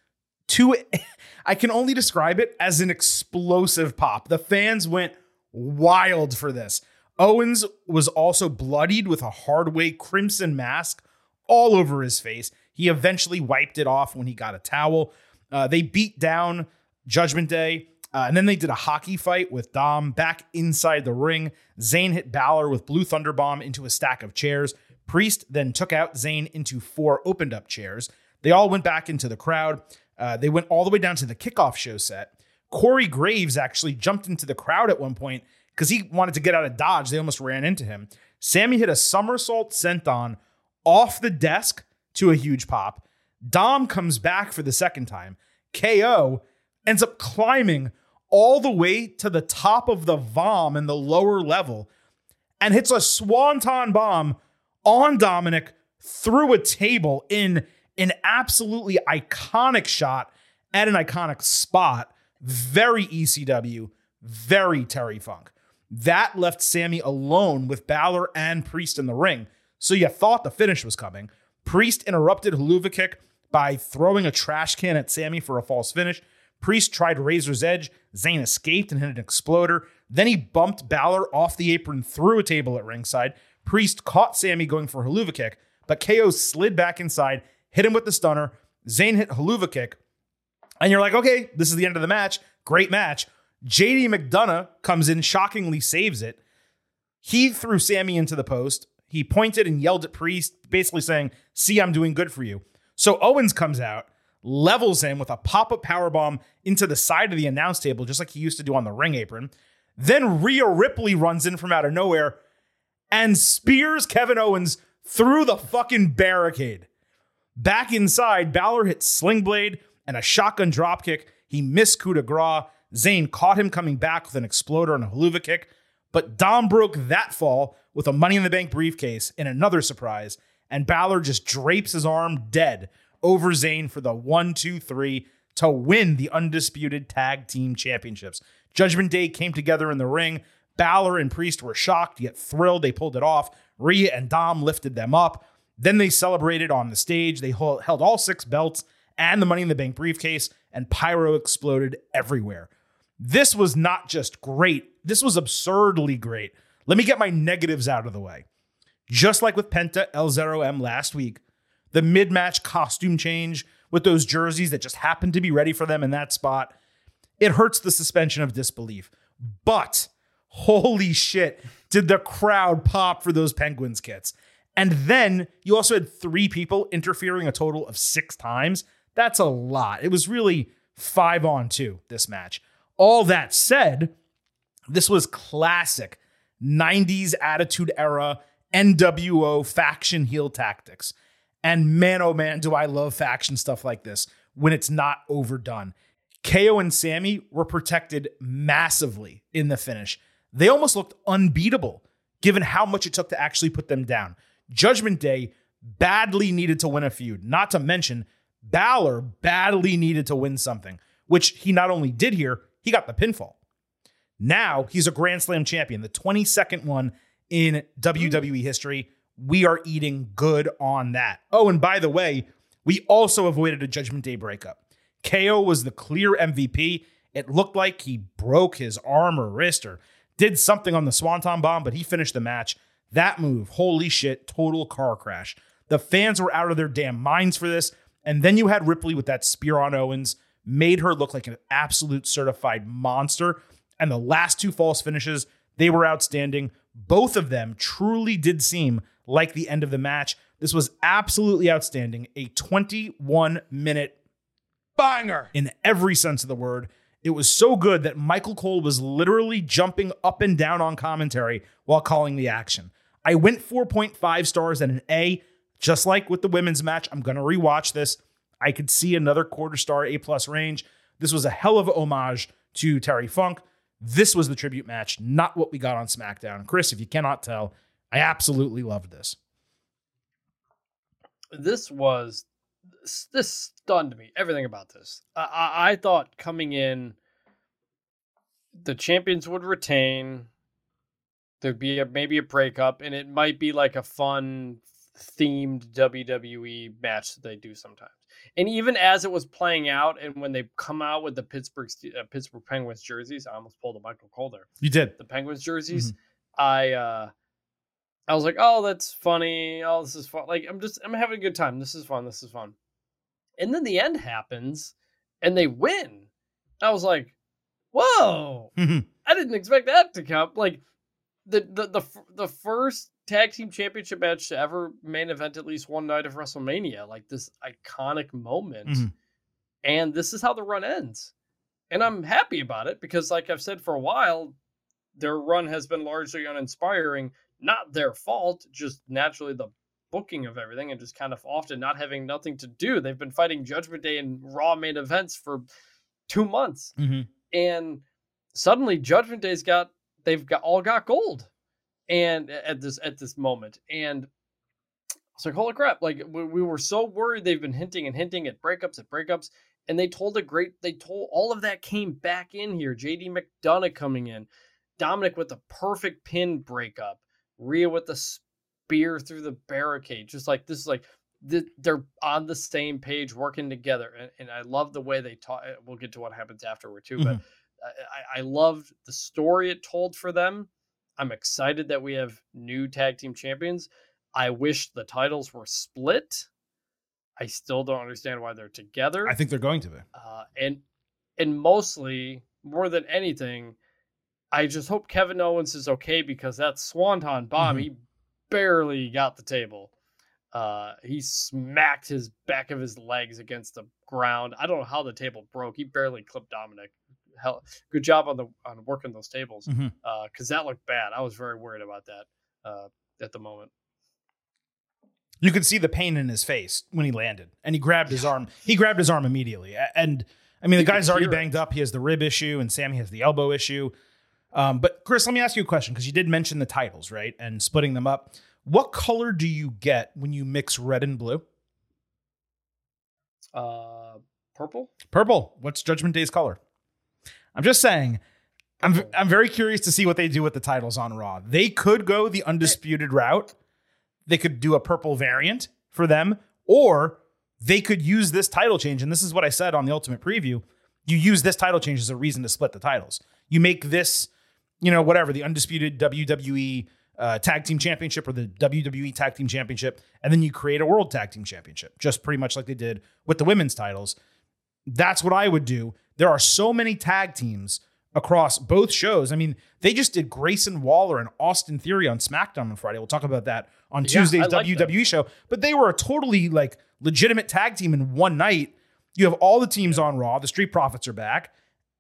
To I can only describe it as an explosive pop. The fans went wild for this. Owens was also bloodied with a hardway crimson mask all over his face. He eventually wiped it off when he got a towel. Uh, they beat down Judgment Day, uh, and then they did a hockey fight with Dom back inside the ring. Zayn hit Balor with Blue Thunder Bomb into a stack of chairs. Priest then took out Zayn into four opened up chairs. They all went back into the crowd. Uh, they went all the way down to the kickoff show set. Corey Graves actually jumped into the crowd at one point because he wanted to get out of Dodge. They almost ran into him. Sami hit a somersault senton off the desk to a huge pop. Dom comes back for the second time. KO ends up climbing all the way to the top of the VOM in the lower level and hits a swanton bomb on Dominic through a table in an absolutely iconic shot at an iconic spot. Very ECW, very Terry Funk. That left Sami alone with Balor and Priest in the ring. So you thought the finish was coming. Priest interrupted Helluva Kick by throwing a trash can at Sami for a false finish. Priest tried Razor's Edge. Zayn escaped and hit an exploder. Then he bumped Balor off the apron through a table at ringside. Priest caught Sami going for Helluva Kick, but KO slid back inside, hit him with the stunner. Zayn hit Helluva Kick. And you're like, okay, this is the end of the match. Great match. JD McDonagh comes in, shockingly saves it. He threw Sami into the post. He pointed and yelled at Priest, basically saying, See, I'm doing good for you. So Owens comes out, levels him with a pop up power bomb into the side of the announce table, just like he used to do on the ring apron. Then Rhea Ripley runs in from out of nowhere and spears Kevin Owens through the fucking barricade. Back inside, Balor hits Sling Blade and a shotgun dropkick. He missed coup de grace. Zayn caught him coming back with an exploder and a Helluva kick, but Dom broke that fall with a Money in the Bank briefcase in another surprise, and Balor just drapes his arm dead over Zayn for the one, two, three to win the undisputed tag team championships. Judgment Day came together in the ring. Balor and Priest were shocked yet thrilled. They pulled it off. Rhea and Dom lifted them up. Then they celebrated on the stage. They held all six belts and the Money in the Bank briefcase, and pyro exploded everywhere. This was not just great, this was absurdly great. Let me get my negatives out of the way. Just like with Penta L0M last week, the mid match costume change with those jerseys that just happened to be ready for them in that spot, it hurts the suspension of disbelief. But holy shit, did the crowd pop for those Penguins kits. And then you also had three people interfering a total of six times. That's a lot. It was really five on two, this match. All that said, this was classic 90s attitude era NWO faction heel tactics. And man, oh man, do I love faction stuff like this when it's not overdone. KO and Sammy were protected massively in the finish. They almost looked unbeatable given how much it took to actually put them down. Judgment Day badly needed to win a feud, not to mention Balor badly needed to win something, which he not only did here, he got the pinfall. Now he's a Grand Slam champion, the 22nd one in WWE history. We are eating good on that. Oh, and by the way, we also avoided a Judgment Day breakup. KO was the clear MVP. It looked like he broke his arm or wrist or did something on the Swanton bomb, but he finished the match. That move, holy shit, total car crash. The fans were out of their damn minds for this. And then you had Ripley with that spear on Owens, made her look like an absolute certified monster. And the last two false finishes, they were outstanding. Both of them truly did seem like the end of the match. This was absolutely outstanding. A 21 minute Banger. in every sense of the word. It was so good that Michael Cole was literally jumping up and down on commentary while calling the action. I went 4.5 stars and an A, just like with the women's match. I'm going to rewatch this. I could see another quarter star A plus range. This was a hell of a homage to Terry Funk. This was the tribute match, not what we got on SmackDown. Chris, if you cannot tell, I absolutely loved this. this was this stunned me. Everything about this. I, I, thought coming in, the champions would retain. There'd be a, maybe a breakup, and it might be like a fun themed WWE match that they do sometimes. And even as it was playing out, and when they come out with the Pittsburgh uh, Pittsburgh Penguins jerseys, I almost pulled a Michael Cole there You did. the Penguins jerseys, I uh I was like, oh, that's funny. Oh, this is fun. Like, I'm just, I'm having a good time. This is fun. This is fun. And then the end happens, and they win. I was like, whoa! Mhm. I didn't expect that to come. Like, the the the the first tag team championship match to ever main event at least one night of WrestleMania. Like this iconic moment, Mhm. and this is how the run ends. And I'm happy about it because, like I've said for a while, their run has been largely uninspiring. Not their fault, just naturally the booking of everything and just kind of often not having nothing to do. They've been fighting Judgment Day and Raw main events for two months, Mhm. and suddenly Judgment Day's got they've got all got gold, and at this at this moment, and it's like holy crap! Like we, we were so worried. They've been hinting and hinting at breakups at breakups, and they told a great. They told all of that came back in here. J.D. McDonagh coming in, Dominic with the perfect pin breakup, Rhea with the spear through the barricade. Just like this is like th- they're on the same page working together, and, and I love the way they talk. We'll get to what happens afterward too, but mm-hmm. I, I loved the story it told for them. I'm excited that we have new tag team champions. I wish the titles were split. I still don't understand why they're together. I think they're going to be. uh, and and mostly more than anything, I just hope Kevin Owens is okay because that Swanton bomb Mhm. he barely got the table. Uh, he smacked his back of his legs against the ground. I don't know how the table broke. He barely clipped Dominic. Hell, good job on the on working those tables because that looked bad. I was very worried about that uh, at the moment. You could see the pain in his face when he landed, and he grabbed his arm. He grabbed his arm immediately, and I mean, the You guy's already hear it. banged up. He has the rib issue, and Sami has the elbow issue. Um, but Chris, let me ask you a question because you did mention the titles, right, and splitting them up. What color do you get when you mix red and blue? Uh, purple. Purple. What's Judgment Day's color? I'm just saying. I'm I'm very curious to see what they do with the titles on Raw. They could go the undisputed route. They could do a purple variant for them, or they could use this title change. And this is what I said on the Ultimate Preview. You use this title change as a reason to split the titles. You make this, you know, whatever the undisputed WWE uh, Tag Team Championship or the WWE Tag Team Championship, and then you create a World Tag Team Championship, just pretty much like they did with the women's titles. That's what I would do. There are so many tag teams across both shows. I mean, they just did Grayson Waller and Austin Theory on SmackDown on Friday. We'll talk about that on Yeah, Tuesday's like WWE show. But they were a totally like legitimate tag team in one night. You have all the teams on Raw. The Street Profits are back.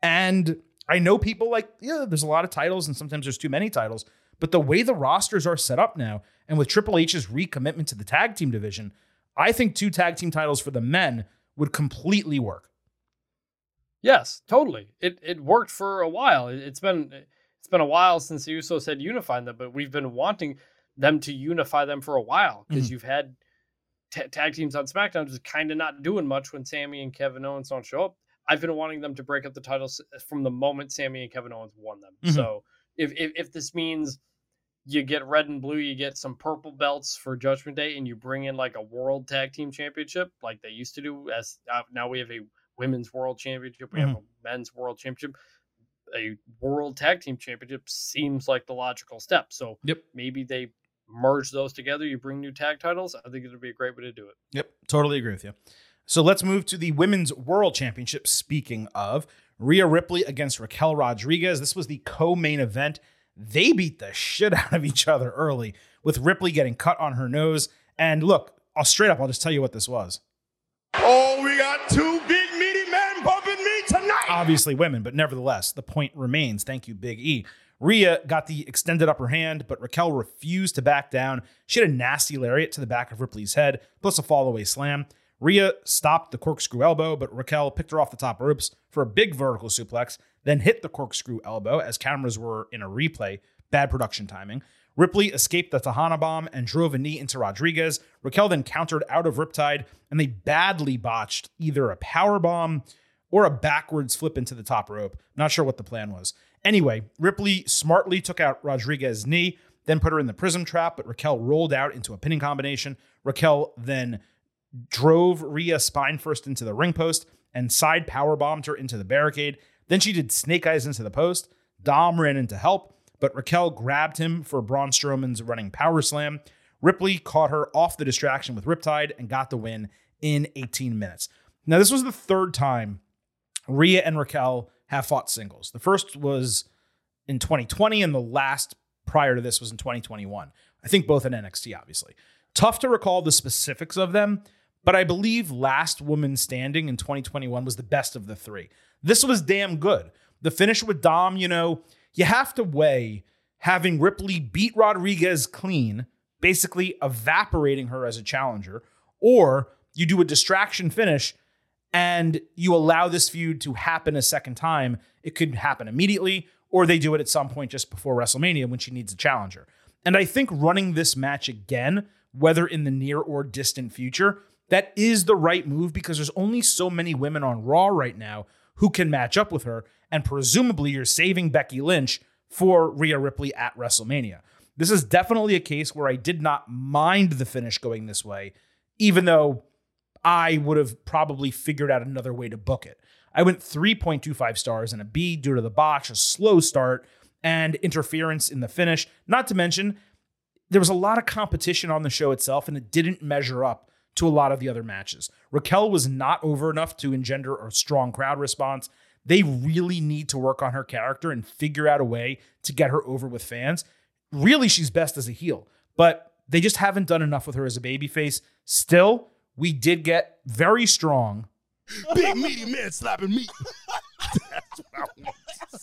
And I know people like, yeah, there's a lot of titles and sometimes there's too many titles. But the way the rosters are set up now, and with Triple H's recommitment to the tag team division, I think two tag team titles for the men would completely work. Yes, totally. It it worked for a while. It, has been it's been a while since the Usos had unified them, but we've been wanting them to unify them for a while because you've had ta tag teams on SmackDown just kind of not doing much when Sami and Kevin Owens don't show up. I've been wanting them to break up the titles from the moment Sami and Kevin Owens won them. Mhm. So if, if if this means you get red and blue, you get some purple belts for Judgment Day, and you bring in like a World Tag Team Championship like they used to do. As uh, now we have a women's world championship. We have mm-hmm. a men's world championship. A world tag team championship seems like the logical step. So Yep. maybe they merge those together. You bring new tag titles. I think it would be a great way to do it. Yep, totally agree with you. So let's move to the Women's World Championship. Speaking of Rhea Ripley against Raquel Rodriguez, this was the co main event. They beat the shit out of each other early, with Ripley getting cut on her nose. And look, I'll straight up, I'll just tell you what this was. Oh, we got two Obviously, women, but nevertheless, the point remains. Thank you, Big E. Rhea got the extended upper hand, but Raquel refused to back down. She had a nasty lariat to the back of Ripley's head, plus a fallaway slam. Rhea stopped the corkscrew elbow, but Raquel picked her off the top ropes for a big vertical suplex, then hit the corkscrew elbow as cameras were in a replay. Bad production timing. Ripley escaped the Tejana bomb and drove a knee into Rodriguez. Raquel then countered out of Riptide, and they badly botched either a power bomb or a backwards flip into the top rope. Not sure what the plan was. Anyway, Ripley smartly took out Rodriguez's knee, then put her in the prism trap, but Raquel rolled out into a pinning combination. Raquel then drove Rhea spine first into the ring post and side power bombed her into the barricade. Then she did snake eyes into the post. Dom ran in to help, but Raquel grabbed him for Braun Strowman's running power slam. Ripley caught her off the distraction with Riptide and got the win in 18 minutes. Now, this was the third time Rhea and Raquel have fought singles. The first was in 2020, and the last prior to this was in 2021. I think both in NXT, obviously. Tough to recall the specifics of them, but I believe Last Woman Standing in 2021 was the best of the three. This was damn good. The finish with Dom, you know, you have to weigh having Ripley beat Rodriguez clean, basically evaporating her as a challenger, or you do a distraction finish and you allow this feud to happen a second time. It could happen immediately, or they do it at some point just before WrestleMania when she needs a challenger. And I think running this match again, whether in the near or distant future, that is the right move because there's only so many women on Raw right now who can match up with her. And presumably, you're saving Becky Lynch for Rhea Ripley at WrestleMania. This is definitely a case where I did not mind the finish going this way, even though I would have probably figured out another way to book it. I went 3.25 stars and a B due to the botch, a slow start, and interference in the finish. Not to mention, there was a lot of competition on the show itself, and it didn't measure up to a lot of the other matches. Raquel was not over enough to engender a strong crowd response. They really need to work on her character and figure out a way to get her over with fans. Really, she's best as a heel, but they just haven't done enough with her as a babyface. Still, we did get very strong. Big meaty men slapping meat. That's what I want.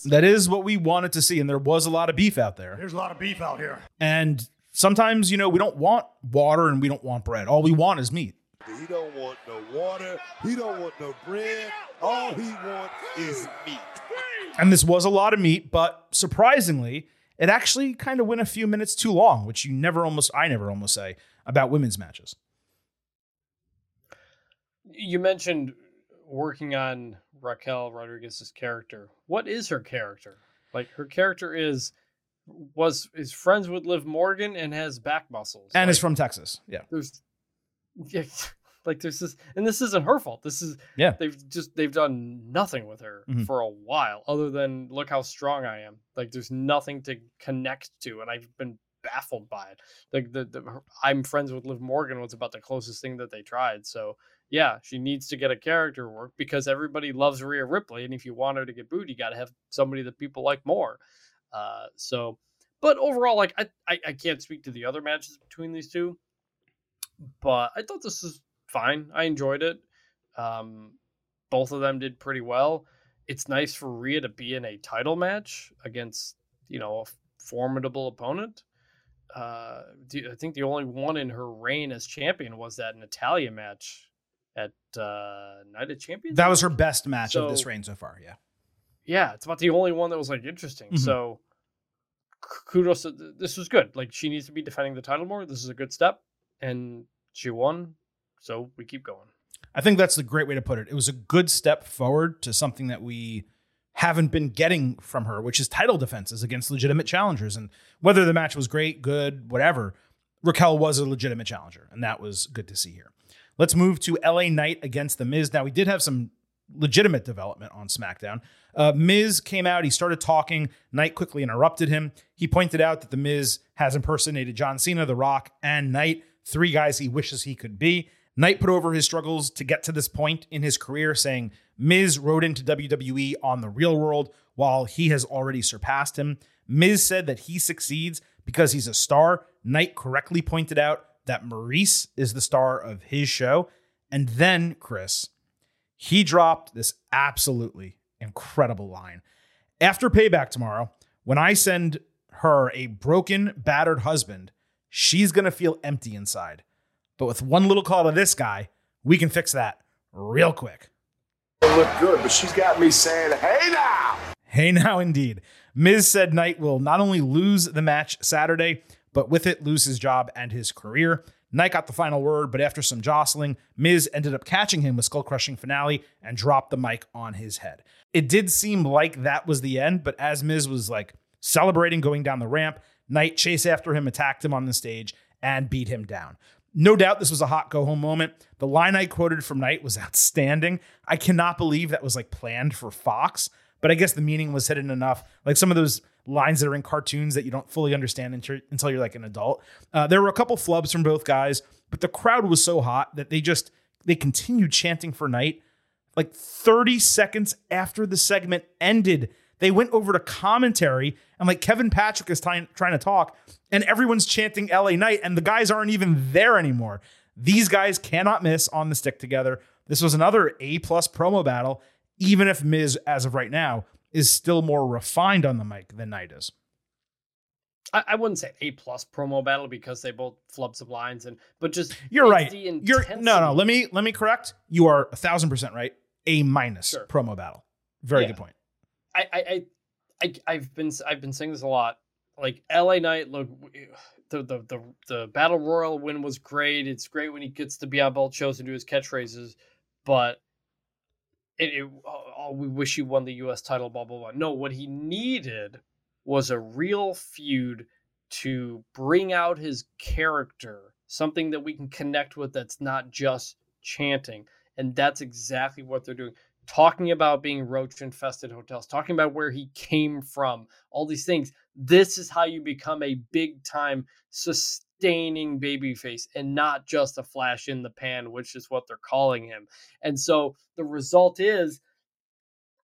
That is what we wanted to see, and there was a lot of beef out there. There's a lot of beef out here. And sometimes, you know, we don't want water and we don't want bread. All we want is meat. He don't want no water. He don't want no bread. All he wants is meat. And this was a lot of meat, but surprisingly, it actually kind of went a few minutes too long, which you never almost, I never almost say about women's matches. You mentioned working on Raquel Rodriguez's character. What is her character? Like her character is was is friends with Liv Morgan and has back muscles. And like, is from Texas. Yeah. there's yeah, like there's this and this isn't her fault. This is Yeah. they've just they've done nothing with her Mhm. for a while other than look how strong I am. Like there's nothing to connect to and I've been baffled by it. Like the, the her- I'm friends with Liv Morgan was about the closest thing that they tried. So yeah, she needs to get a character work because everybody loves Rhea Ripley and if you want her to get booed, you got to have somebody that people like more. Uh so but overall like I, I I can't speak to the other matches between these two but I thought this was fine. I enjoyed it. Um, both of them did pretty well. It's nice for Rhea to be in a title match against you know a formidable opponent. Uh, I think the only one in her reign as champion was that Natalya match at uh, Night of Champions. That was her best match of this reign so far. Yeah. yeah, it's about the only one that was like interesting. Mhm. So kudos. To, th- this was good. Like she needs to be defending the title more. This is a good step, and she won. So we keep going. I think that's the great way to put it. It was a good step forward to something that we haven't been getting from her, which is title defenses against legitimate challengers. And whether the match was great, good, whatever, Raquel was a legitimate challenger, and that was good to see here. Let's move to LA Knight against The Miz. Now, we did have some legitimate development on SmackDown. Uh, Miz came out. He started talking. Knight quickly interrupted him. He pointed out that The Miz has impersonated John Cena, The Rock, and Knight, three guys he wishes he could be. Knight put over his struggles to get to this point in his career, saying Miz rode into WWE on the real world while he has already surpassed him. Miz said that he succeeds because he's a star. Knight correctly pointed out that Maryse is the star of his show. And then, Chris, he dropped this absolutely incredible line. After payback tomorrow, when I send her a broken, battered husband, she's going to feel empty inside. But with one little call to this guy, we can fix that real quick. Look good, but she's got me saying, hey now. Hey now, indeed. Miz said Knight will not only lose the match Saturday, but with it lose his job and his career. Knight got the final word, but after some jostling, Miz ended up catching him with skull crushing finale and dropped the mic on his head. It did seem like that was the end, but as Miz was like celebrating going down the ramp, Knight chased after him, attacked him on the stage, and beat him down. No doubt this was a hot go home moment. The line I quoted from Knight was outstanding. I cannot believe that was like planned for Fox, but I guess the meaning was hidden enough. Like some of those lines that are in cartoons that you don't fully understand until you're like an adult. Uh, there were a couple flubs from both guys, but the crowd was so hot that they just they continued chanting for Knight. Like 30 seconds after the segment ended, they went over to commentary and like Kevin Patrick is trying trying to talk, and everyone's chanting LA Knight, and the guys aren't even there anymore. These guys cannot miss on the stick together. This was another A plus promo battle, even if Miz, as of right now, is still more refined on the mic than Knight is. I, I wouldn't say A plus promo battle because they both flub some lines and but just you're right. You're no no. Let me let me correct. You are a thousand percent right. A minus sure. promo battle. Very yeah. good point. I, I I I've been I've been saying this a lot. Like LA Knight, look, the the the the battle royal win was great. It's great when he gets to be on both shows and do his catchphrases, but it, it oh, oh we wish he won the U.S. title, blah blah blah. No, what he needed was a real feud to bring out his character, something that we can connect with that's not just chanting, and that's exactly what they're doing. Talking about being roach infested hotels, talking about where he came from, all these things. This is how you become a big time sustaining babyface and not just a flash in the pan, which is what they're calling him. And so the result is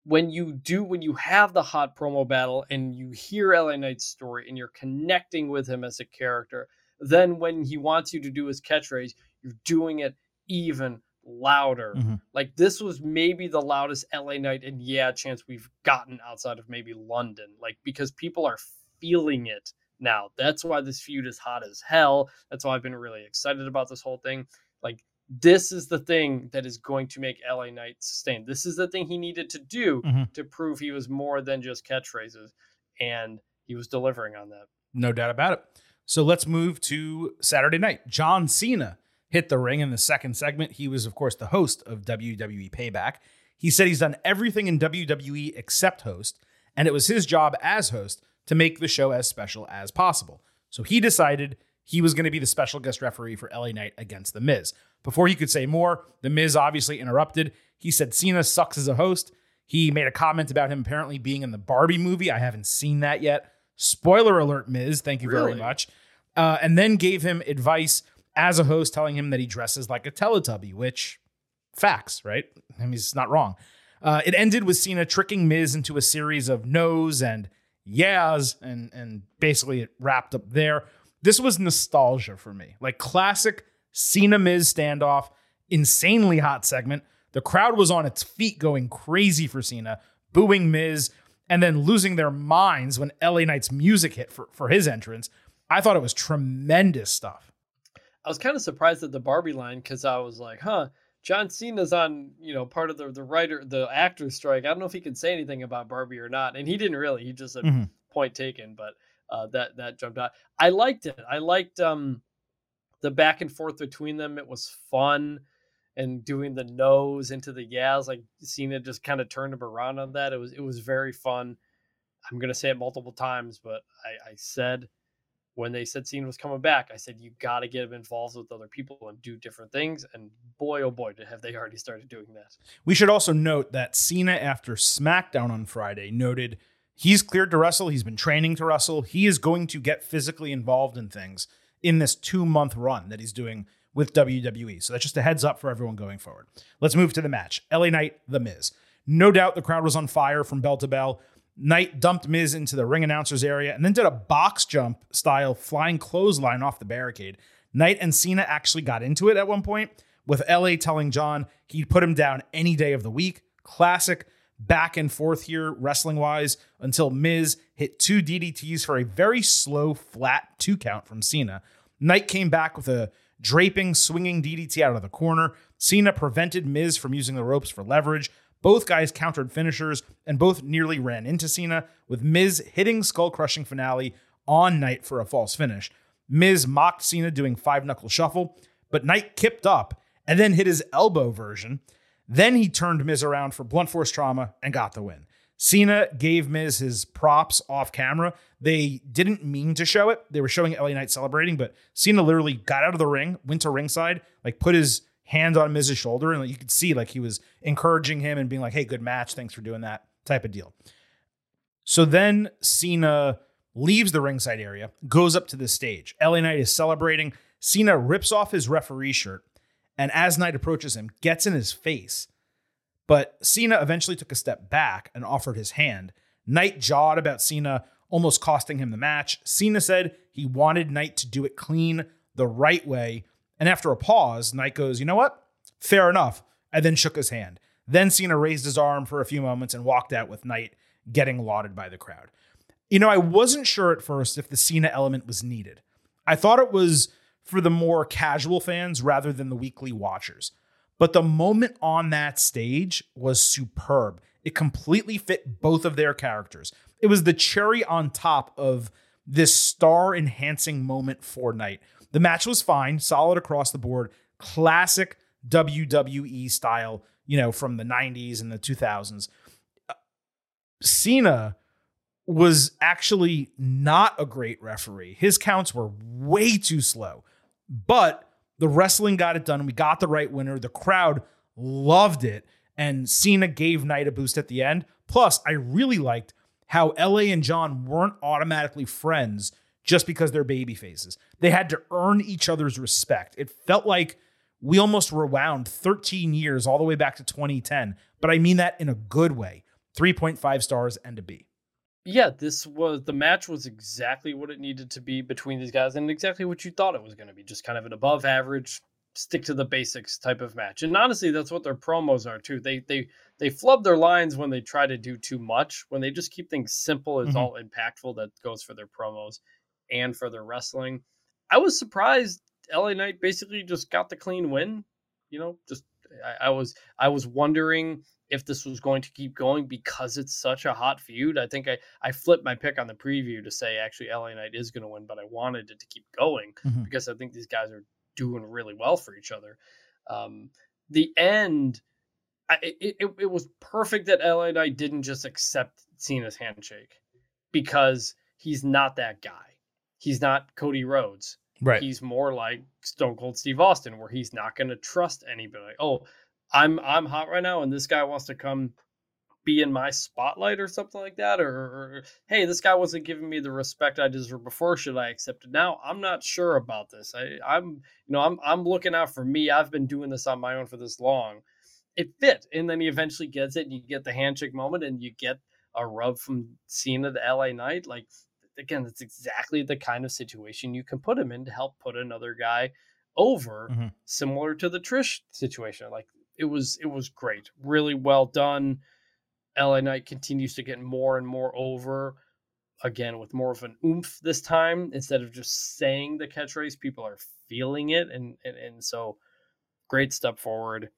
when you do when you have the hot promo battle and you hear LA Knight's story and you're connecting with him as a character, then when he wants you to do his catchphrase, you're doing it even louder. Mm-hmm. Like this was maybe the loudest LA Knight and yeah, chance we've gotten outside of maybe London. Like because people are feeling it now. That's why this feud is hot as hell. That's why I've been really excited about this whole thing. Like this is the thing that is going to make LA Knight sustain. This is the thing he needed to do mm-hmm. to prove he was more than just catchphrases. And he was delivering on that. No doubt about it. So let's move to Saturday night. John Cena hit the ring in the second segment. He was, of course, the host of WWE Payback. He said he's done everything in WWE except host, and it was his job as host to make the show as special as possible. So he decided he was going to be the special guest referee for LA Knight against The Miz. Before he could say more, The Miz obviously interrupted. He said Cena sucks as a host. He made a comment about him apparently being in the Barbie movie. I haven't seen that yet. Spoiler alert, Miz. Thank you really? very much. Uh, and then gave him advice as a host, telling him that he dresses like a Teletubby, which facts, right? I mean, he's not wrong. Uh, it ended with Cena tricking Miz into a series of no's and yeahs, and and basically it wrapped up there. This was nostalgia for me, like classic Cena Miz standoff, insanely hot segment. The crowd was on its feet going crazy for Cena, booing Miz, and then losing their minds when LA Knight's music hit for, for his entrance. I thought it was tremendous stuff. I was kind of surprised at the Barbie line because I was like, huh, John Cena's on, you know, part of the the writer, the actor strike. I don't know if he can say anything about Barbie or not, and he didn't really. He just said mm-hmm. point taken, but uh, that that jumped out. I liked it. I liked um, the back and forth between them. It was fun, and doing the nose into the yeahs, like Cena just kind of turned him around on that. It was it was very fun. I'm gonna say it multiple times, but I, I said when they said Cena was coming back, I said you got to get him involved with other people and do different things. And boy, oh boy, have they already started doing that. We should also note that Cena, after SmackDown on Friday, noted he's cleared to wrestle. He's been training to wrestle. He is going to get physically involved in things in this two month run that he's doing with WWE. So that's just a heads up for everyone going forward. Let's move to the match LA Knight, The Miz. No doubt the crowd was on fire from bell to bell. Knight dumped Miz into the ring announcers area and then did a box jump style flying clothesline off the barricade. Knight and Cena actually got into it at one point, with LA telling John he'd put him down any day of the week. Classic back and forth here, wrestling wise, until Miz hit two DDTs for a very slow, flat two count from Cena. Knight came back with a draping, swinging DDT out of the corner. Cena prevented Miz from using the ropes for leverage. Both guys countered finishers and both nearly ran into Cena, with Miz hitting skull crushing finale on Knight for a false finish. Miz mocked Cena doing five knuckle shuffle, but Knight kipped up and then hit his elbow version. Then he turned Miz around for blunt force trauma and got the win. Cena gave Miz his props off camera. They didn't mean to show it. They were showing LA Knight celebrating, but Cena literally got out of the ring, went to ringside, like put his hand on Miz's shoulder, and like, you could see like he was encouraging him and being like, "Hey, good match. Thanks for doing that." Type of deal. So then Cena leaves the ringside area, goes up to the stage. LA Knight is celebrating. Cena rips off his referee shirt, and as Knight approaches him, gets in his face. But Cena eventually took a step back and offered his hand. Knight jawed about Cena, almost costing him the match. Cena said he wanted Knight to do it clean, the right way. And after a pause, Knight goes, You know what? Fair enough. And then shook his hand. Then Cena raised his arm for a few moments and walked out with Knight getting lauded by the crowd. You know, I wasn't sure at first if the Cena element was needed. I thought it was for the more casual fans rather than the weekly watchers. But the moment on that stage was superb. It completely fit both of their characters. It was the cherry on top of this star enhancing moment for Knight. The match was fine, solid across the board, classic WWE style, you know, from the 90s and the 2000s. Cena was actually not a great referee. His counts were way too slow, but the wrestling got it done. We got the right winner. The crowd loved it. And Cena gave Knight a boost at the end. Plus, I really liked how LA and John weren't automatically friends just because they're baby faces. They had to earn each other's respect. It felt like we almost rewound 13 years all the way back to 2010, but I mean that in a good way. 3.5 stars and a B. Yeah, this was the match was exactly what it needed to be between these guys and exactly what you thought it was going to be. Just kind of an above average, stick to the basics type of match. And honestly, that's what their promos are too. They they they flub their lines when they try to do too much. When they just keep things simple, it's mm-hmm. all impactful. That goes for their promos and for their wrestling. I was surprised LA Knight basically just got the clean win. You know, just I, I was I was wondering if this was going to keep going because it's such a hot feud. I think I, I flipped my pick on the preview to say actually LA Knight is going to win, but I wanted it to keep going mm-hmm. because I think these guys are doing really well for each other. Um, the end, I, it, it, it was perfect that LA Knight didn't just accept Cena's handshake because he's not that guy. He's not Cody Rhodes. Right. He's more like Stone Cold Steve Austin, where he's not going to trust anybody. Like, oh, I'm I'm hot right now, and this guy wants to come be in my spotlight or something like that, or, or, hey, this guy wasn't giving me the respect I deserve before. Should I accept it now? I'm not sure about this. I, I'm you know I'm I'm looking out for me. I've been doing this on my own for this long. It fit, and then he eventually gets it, and you get the handshake moment, and you get a rub from Cena to LA Knight. Like again, that's exactly the kind of situation you can put him in to help put another guy over, mm-hmm. similar to the Trish situation. Like it was it was great, really well done. LA Knight continues to get more and more over. Again, with more of an oomph this time instead of just saying the catchphrase, people are feeling it, and and, and so great step forward.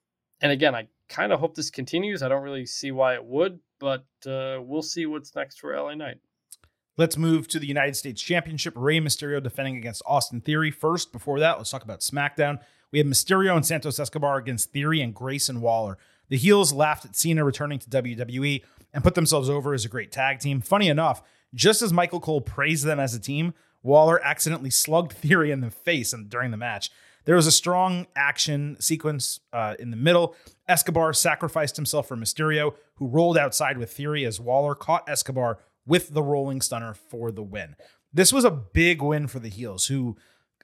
And again, I kind of hope this continues. I don't really see why it would, but uh, we'll see what's next for LA Knight. Let's move to the United States Championship. Rey Mysterio defending against Austin Theory. First, before that, let's talk about SmackDown. We have Mysterio and Santos Escobar against Theory and Grayson Waller. The heels laughed at Cena returning to WWE and put themselves over as a great tag team. Funny enough, just as Michael Cole praised them as a team, Waller accidentally slugged Theory in the face during the match. There was a strong action sequence uh, in the middle. Escobar sacrificed himself for Mysterio, who rolled outside with Theory as Waller caught Escobar with the rolling stunner for the win. This was a big win for the heels, who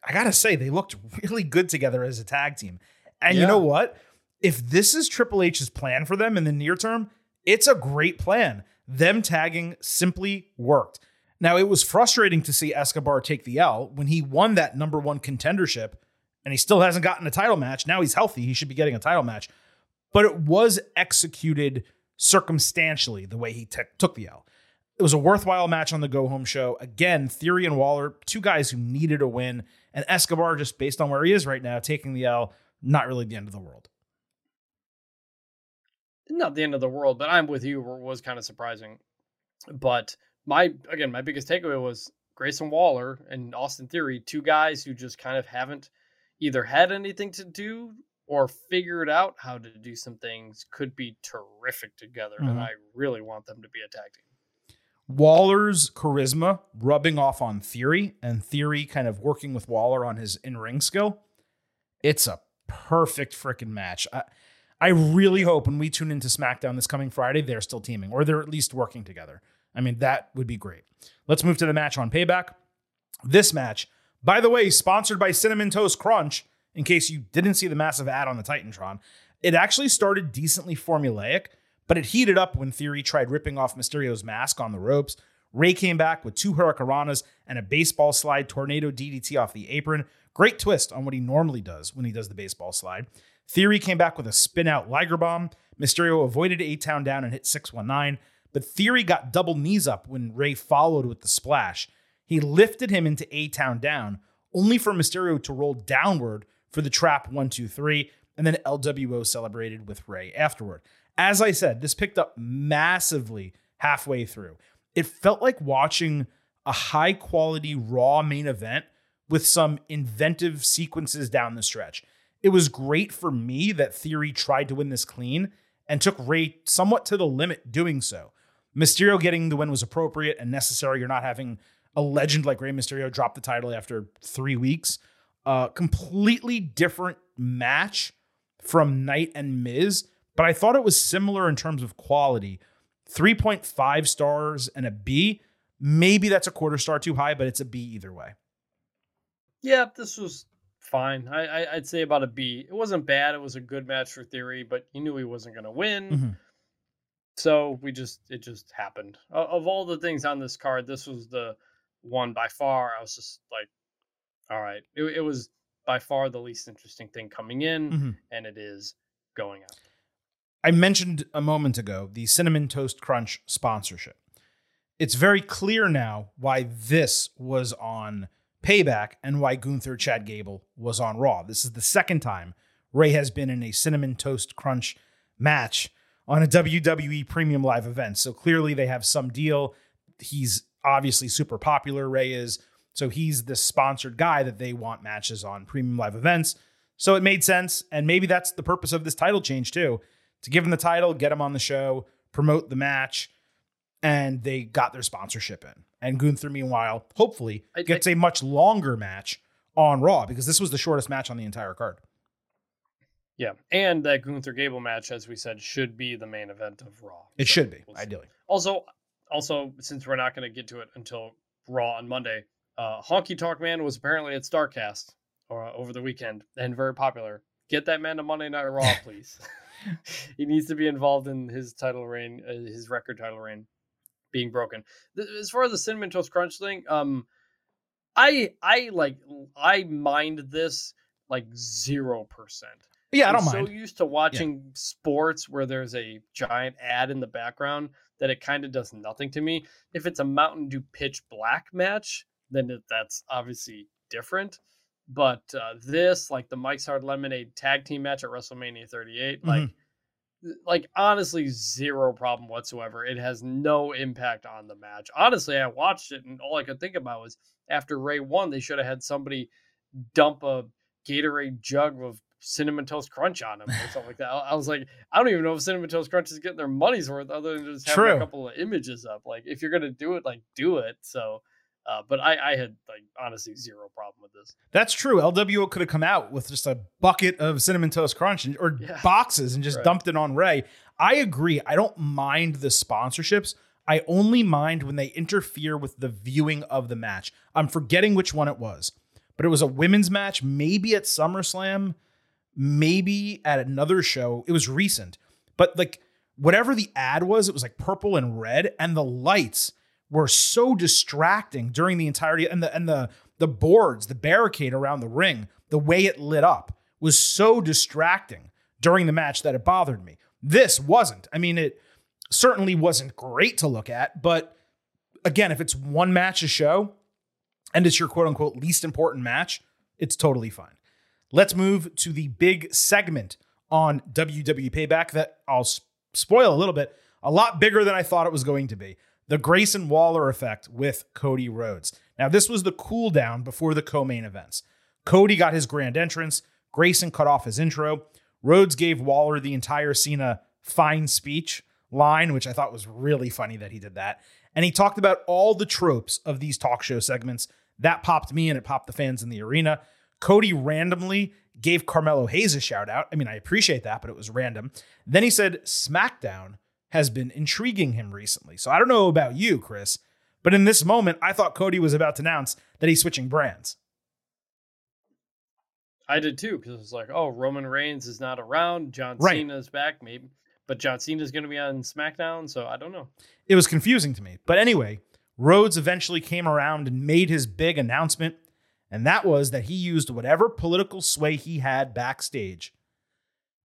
I gotta say, they looked really good together as a tag team. And yeah. you know what? If this is Triple H's plan for them in the near term, it's a great plan. Them tagging simply worked. Now, it was frustrating to see Escobar take the L when he won that number one contendership and he still hasn't gotten a title match. Now he's healthy. He should be getting a title match. But it was executed circumstantially the way he took the L. It was a worthwhile match on the go home show. Again, Theory and Waller, two guys who needed a win. And Escobar, just based on where he is right now, taking the L, not really the end of the world. Not the end of the world, but I'm with you. Was kind of surprising. But my again, my biggest takeaway was Grayson Waller and Austin Theory, two guys who just kind of haven't either had anything to do or figured out how to do some things could be terrific together. Mm-hmm. And I really want them to be a tag team. Waller's charisma rubbing off on Theory and Theory kind of working with Waller on his in ring skill. It's a perfect freaking match. I, I really hope when we tune into SmackDown this coming Friday, they're still teaming or they're at least working together. I mean, that would be great. Let's move to the match on Payback. This match, by the way, sponsored by Cinnamon Toast Crunch, in case you didn't see the massive ad on the Titantron. It actually started decently formulaic, but it heated up when Theory tried ripping off Mysterio's mask on the ropes. Rey came back with two hurricanranas and a baseball slide tornado DDT off the apron. Great twist on what he normally does when he does the baseball slide. Theory came back with a spin out Liger bomb. Mysterio avoided A Town down and hit 619, but Theory got double knees up when Rey followed with the splash. He lifted him into A Town down, only for Mysterio to roll downward for the trap 123, and then LWO celebrated with Rey afterward. As I said, this picked up massively halfway through. It felt like watching a high quality Raw main event with some inventive sequences down the stretch. It was great for me that Theory tried to win this clean and took Rey somewhat to the limit doing so. Mysterio getting the win was appropriate and necessary. You're not having a legend like Rey Mysterio drop the title after three weeks. A uh, completely different match from Knight and Miz but I thought it was similar in terms of quality. 3.5 stars and a B. Maybe that's a quarter star too high, but it's a B either way. Yeah, this was fine. I, I would say about a B. It wasn't bad. It was a good match for Theory, but he knew he wasn't going to win. Mm-hmm. So we just it just happened. Of all the things on this card, this was the one by far. I was just like, all right. It, it was by far the least interesting thing coming in, mm-hmm. and it is going out. I mentioned a moment ago the Cinnamon Toast Crunch sponsorship. It's very clear now why this was on Payback and why Gunther Chad Gable was on Raw. This is the second time Rey has been in a Cinnamon Toast Crunch match on a WWE premium live event. So clearly they have some deal. He's obviously super popular, Rey is. So he's the sponsored guy that they want matches on premium live events. So it made sense. And maybe that's the purpose of this title change, too to give him the title, get him on the show, promote the match, and they got their sponsorship in. And Gunther, meanwhile, hopefully gets I, a much longer match on Raw because this was the shortest match on the entire card. Yeah, and that Gunther Gable match, as we said, should be the main event of Raw. It so should be, we'll ideally. Also, also since we're not going to get to it until Raw on Monday, uh, Honky Tonk Man was apparently at Starrcast or uh, over the weekend and very popular. Get that man to Monday Night Raw, please. he needs to be involved in his title reign, uh, his record title reign being broken. As far as the cinnamon toast crunch thing, um, I I like I mind this like zero percent. Yeah, I don't I'm mind. So used to watching yeah. sports where there's a giant ad in the background that it kind of does nothing to me. If it's a Mountain Dew pitch black match, then it, that's obviously different. But uh, this, like the Mike's Hard Lemonade tag team match at WrestleMania 38, mm-hmm. like, like honestly, zero problem whatsoever. It has no impact on the match. Honestly, I watched it and all I could think about was after Rey won, they should have had somebody dump a Gatorade jug of cinnamon toast crunch on him or something like that. I was like, I don't even know if cinnamon toast crunch is getting their money's worth other than just having True. a couple of images up. Like, if you're gonna do it, like do it. So Uh, but I, I had like honestly zero problem with this. That's true. LWO could have come out with just a bucket of cinnamon toast crunch and, or Yeah. boxes and just Right. dumped it on Rey. I agree. I don't mind the sponsorships. I only mind when they interfere with the viewing of the match. I'm forgetting which one it was, but it was a women's match, maybe at SummerSlam, maybe at another show. It was recent, but like whatever the ad was, it was like purple and red, and the lights were so distracting during the entirety, and the and the the boards, the barricade around the ring, the way it lit up was so distracting during the match that it bothered me. This wasn't. I mean, it certainly wasn't great to look at, but again, if it's one match a show and it's your quote unquote least important match, it's totally fine. Let's move to the big segment on WWE Payback that I'll spoil a little bit, a lot bigger than I thought it was going to be. The Grayson Waller effect with Cody Rhodes. Now, this was the cool down before the co main events. Cody got his grand entrance. Grayson cut off his intro. Rhodes gave Waller the entire Cena fine speech line, which I thought was really funny that he did that. And he talked about all the tropes of these talk show segments. That popped me and it popped the fans in the arena. Cody randomly gave Carmelo Hayes a shout out. I mean, I appreciate that, but it was random. Then he said SmackDown has been intriguing him recently. So I don't know about you, Chris, but in this moment, I thought Cody was about to announce that he's switching brands. I did too because it's like, oh, Roman Reigns is not around. John Right. Cena's back, maybe, but John Cena's going to be on SmackDown, so I don't know. It was confusing to me. But anyway, Rhodes eventually came around and made his big announcement, and that was that he used whatever political sway he had backstage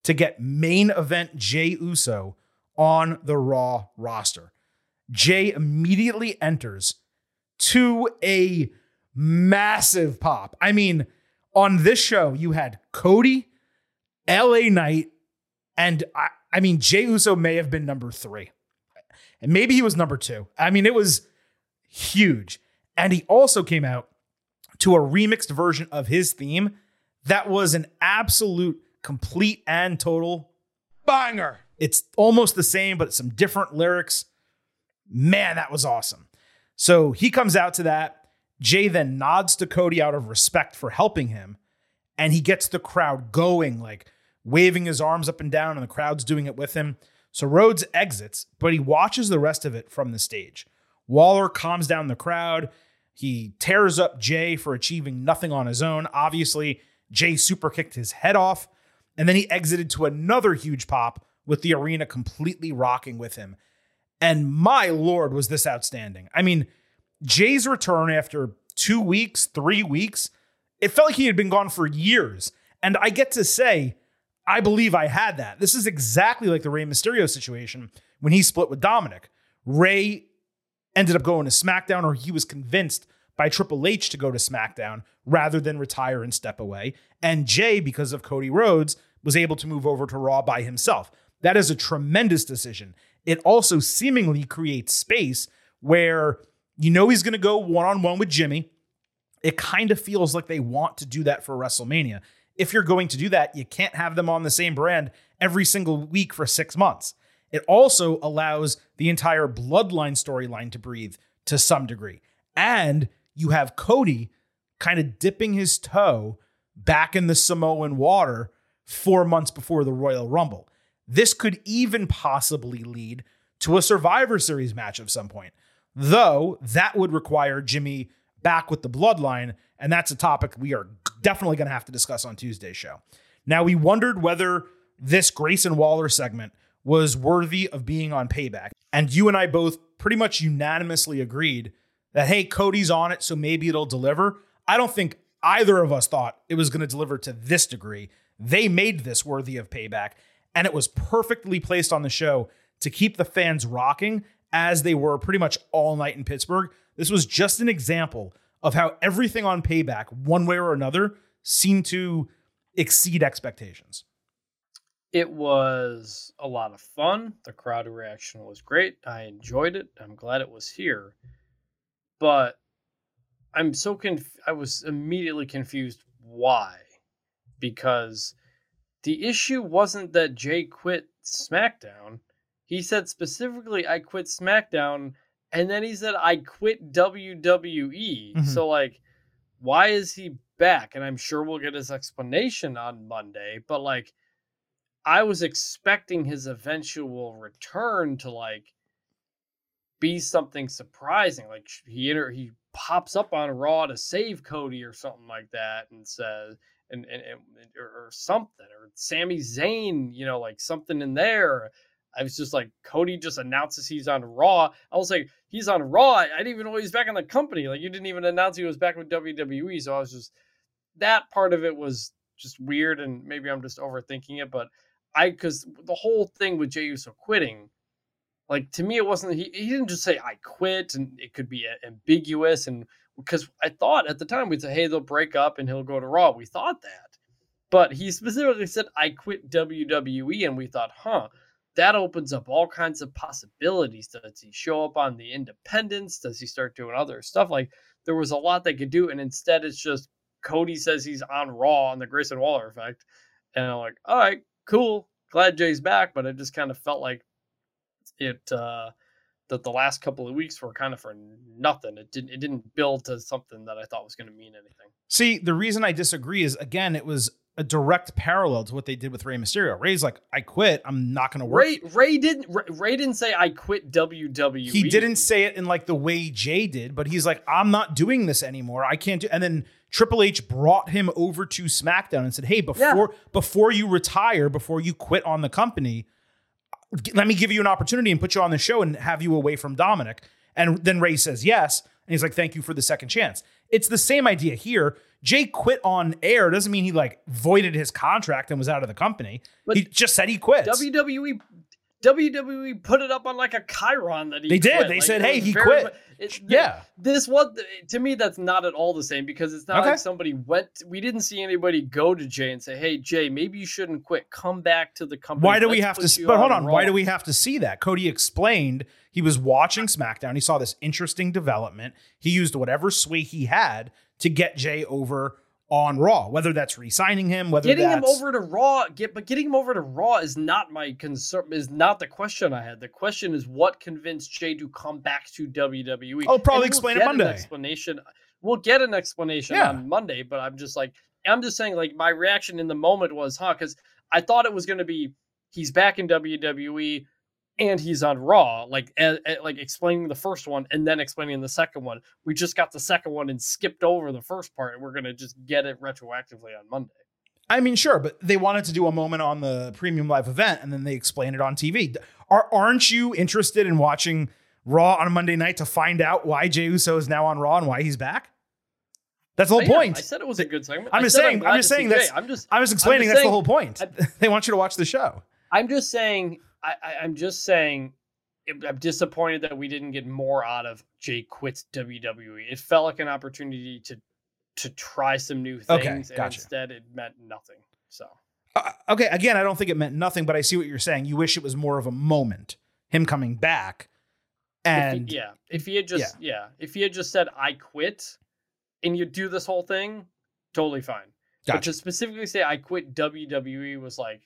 to get main event Jey Uso on the Raw roster. Jey immediately enters to a massive pop. I mean, on this show, you had Cody, LA Knight, and I, I mean, Jey Uso may have been number three. And maybe he was number two. I mean, it was huge. And he also came out to a remixed version of his theme that was an absolute, complete, and total Banger. It's almost the same, but some different lyrics. Man, that was awesome. So he comes out to that. Jey then nods to Cody out of respect for helping him, and he gets the crowd going, like waving his arms up and down, and the crowd's doing it with him. So Rhodes exits, but he watches the rest of it from the stage. Waller calms down the crowd. He tears up Jey for achieving nothing on his own. Obviously, Jey super kicked his head off, and then he exited to another huge pop with the arena completely rocking with him. And my lord, was this outstanding. I mean, Jey's return after two weeks, three weeks, it felt like he had been gone for years. And I get to say, I believe I had that. This is exactly like the Rey Mysterio situation when he split with Dominik. Rey ended up going to SmackDown, or he was convinced by Triple H to go to SmackDown rather than retire and step away. And Jey, because of Cody Rhodes, was able to move over to Raw by himself. That is a tremendous decision. It also seemingly creates space where you know he's going to go one on one with Jimmy. It kind of feels like they want to do that for WrestleMania. If you're going to do that, you can't have them on the same brand every single week for six months. It also allows the entire bloodline storyline to breathe to some degree. And you have Cody kind of dipping his toe back in the Samoan water four months before the Royal Rumble. This could even possibly lead to a Survivor Series match of some point, though that would require Jimmy back with the bloodline. And that's a topic we are definitely going to have to discuss on Tuesday's show. Now, we wondered whether this Grayson Waller segment was worthy of being on payback. And you and I both pretty much unanimously agreed that, hey, Cody's on it, so maybe it'll deliver. I don't think either of us thought it was going to deliver to this degree. They made this worthy of payback, and it was perfectly placed on the show to keep the fans rocking as they were pretty much all night in Pittsburgh. This was just an example of how everything on payback, one way or another, seemed to exceed expectations. It was a lot of fun. The crowd reaction was great. I enjoyed it. I'm glad it was here. But I'm so conf- I was immediately confused why. Because the issue wasn't that Jey quit SmackDown. He said specifically I quit SmackDown and then he said, "I quit WWE." Mhm. So like, why is he back? And I'm sure we'll get his explanation on Monday. But like, I was expecting his eventual return to like be something surprising. Like he inter- he pops up on Raw to save Cody or something like that, and says. And, and, and or, something or Sami Zayn, you know, like something in there. I was just like, Cody just announces he's on Raw. I was like, he's on Raw. I didn't even know he was back in the company. Like, you didn't even announce he was back with WWE. So I was just, that part of it was just weird. And maybe I'm just overthinking it. But I, because the whole thing with Jey Uso quitting, like, to me, it wasn't, he, he didn't just say, I quit. And it could be ambiguous. And because I thought at the time we'd say, hey, they'll break up and he'll go to Raw. We thought that. But he specifically said, I quit WWE. And we thought, huh that opens up all kinds of possibilities. Does he show up on the independents? Does he start doing other stuff? Like there was a lot they could do, and instead it's just Cody says he's on Raw on the Grayson Waller effect, and I'm like, all right, cool, glad Jey's back, but it just kind of felt like it uh that the last couple of weeks were kind of for nothing. It didn't it didn't build to something that I thought was going to mean anything. See, the reason I disagree is again, it was a direct parallel to what they did with Rey Mysterio. Rey's like, I quit. I'm not going to work. Rey Rey didn't Rey, didn't say I quit WWE. he didn't say it in like the way Jey did, but he's like, I'm not doing this anymore. I can't do. And then Triple H brought him over to SmackDown and said, Hey, before before you retire, before you quit on the company, let me give you an opportunity and put you on the show and have you away from Dominik. And then Rey says yes, and he's like, Thank you for the second chance. It's the same idea here. Jey quit on air doesn't mean he like voided his contract and was out of the company. But he just said he quit. WWE WWE put it up on like a chyron that he They did. quit. They Like, said, "Hey, he very quit." it- Yeah. This was to me that's not at all the same because it's not Okay. like somebody went we didn't see anybody go to Jey and say, "Hey Jey, maybe you shouldn't quit. Come back to the company." Why do we Let's have to? But hold on. Why do we have to see that? Cody explained he was watching SmackDown. He saw this interesting development. He used whatever sway he had to get Jey over on Raw. Whether that's re-signing him, whether Getting him over to Raw, get but getting him over to Raw is not my concern. Is not the question I had. The question is what convinced Jey to come back to WWE. I'll oh, probably And explain it Monday. explanation. We'll get an explanation Yeah. on Monday, but I'm just like I'm just saying like my reaction in the moment was, huh? Because I thought it was going to be he's back in WWE and he's on Raw, like a, a- like explaining the first one and then explaining the second one. We just got the second one and skipped over the first part, and we're gonna just get it retroactively on Monday. I mean, sure, but they wanted to do a moment on the premium live event, and then they explain it on TV. Are aren't you interested in watching Raw on a Monday night to find out why Jey Uso is now on Raw and why he's back? That's the whole yeah, point. I said it was a good segment. I'm I just saying- glad I'm just saying that's- I'm just. I was explaining just that's the whole point. they want you to watch the show. I'm just saying. I, I, I'm just saying. I'm- I'm disappointed that we didn't get more out of Jey quits WWE. It felt like an opportunity to to try some new things, Okay, and instead it meant nothing. So Uh, okay, again, I don't think it meant nothing, but I see what you're saying. You wish it was more of a moment, him coming back, if and he, yeah, if he had just yeah. if he had just said I quit, and you do this whole thing, totally fine. But to specifically say I quit WWE was like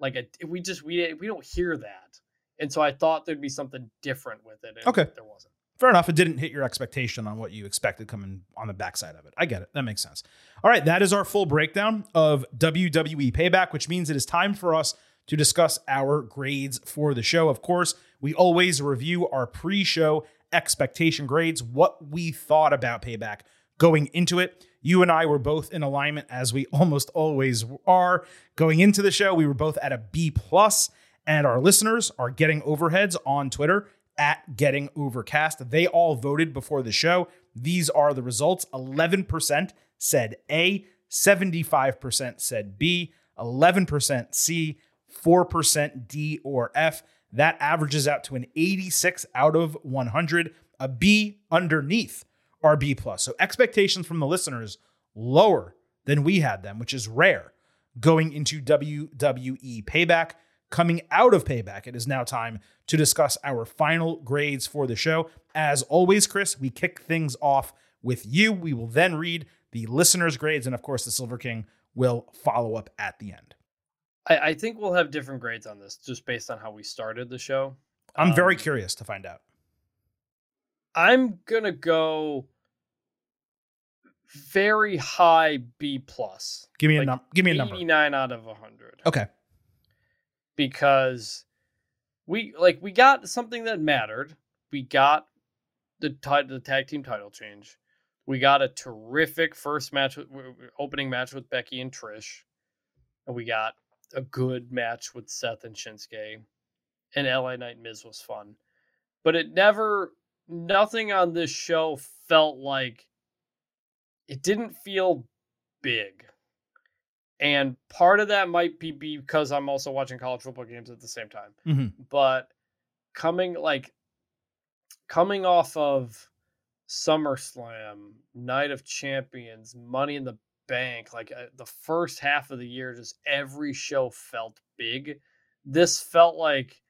like a we just we we don't hear that, and so I thought there'd be something different with it. And Okay. there wasn't. fair enough. It didn't hit your expectation on what you expected coming on the backside of it. I get it. That makes sense. All right, that is our full breakdown of WWE Payback, which means it is time for us to discuss our grades for the show. Of course, we always review our pre-show expectation grades, what we thought about Payback going into it. You and I were both in alignment, as we almost always are. Going into the show, we were both at a B plus, and our listeners are getting overheads on Twitter at Getting Overcast. They all voted before the show. These are the results 11% said A, 75% said B, 11% C, 4% D or F. That averages out to an 86 out of 100, a B underneath our B plus. So expectations from the listeners lower than we had them, which is rare going into WWE Payback. Coming out of Payback, it is now time to discuss our final grades for the show. As always, Chris, we kick things off with you. We will then read the listeners' grades, and of course, the Silver King will follow up at the end. I, I think we'll have different grades on this just based on how we started the show. I'm very Um, curious to find out. I'm gonna go very high B plus. Give me a number. give me a number. 89 out of 100. Okay. Because we like we got something that mattered. We got the ti- the tag team title change. We got a terrific first match with, w- w- opening match with Becky and Trish. And we got a good match with Seth and Shinsuke. And LA Knight Miz was fun. But it never nothing on this show felt like it didn't feel big. And part of that might be because I'm also watching college football games at the same time. Mhm. But coming like coming off of SummerSlam, Night of Champions, Money in the Bank, like uh, the first half of the year, just every show felt big. This felt like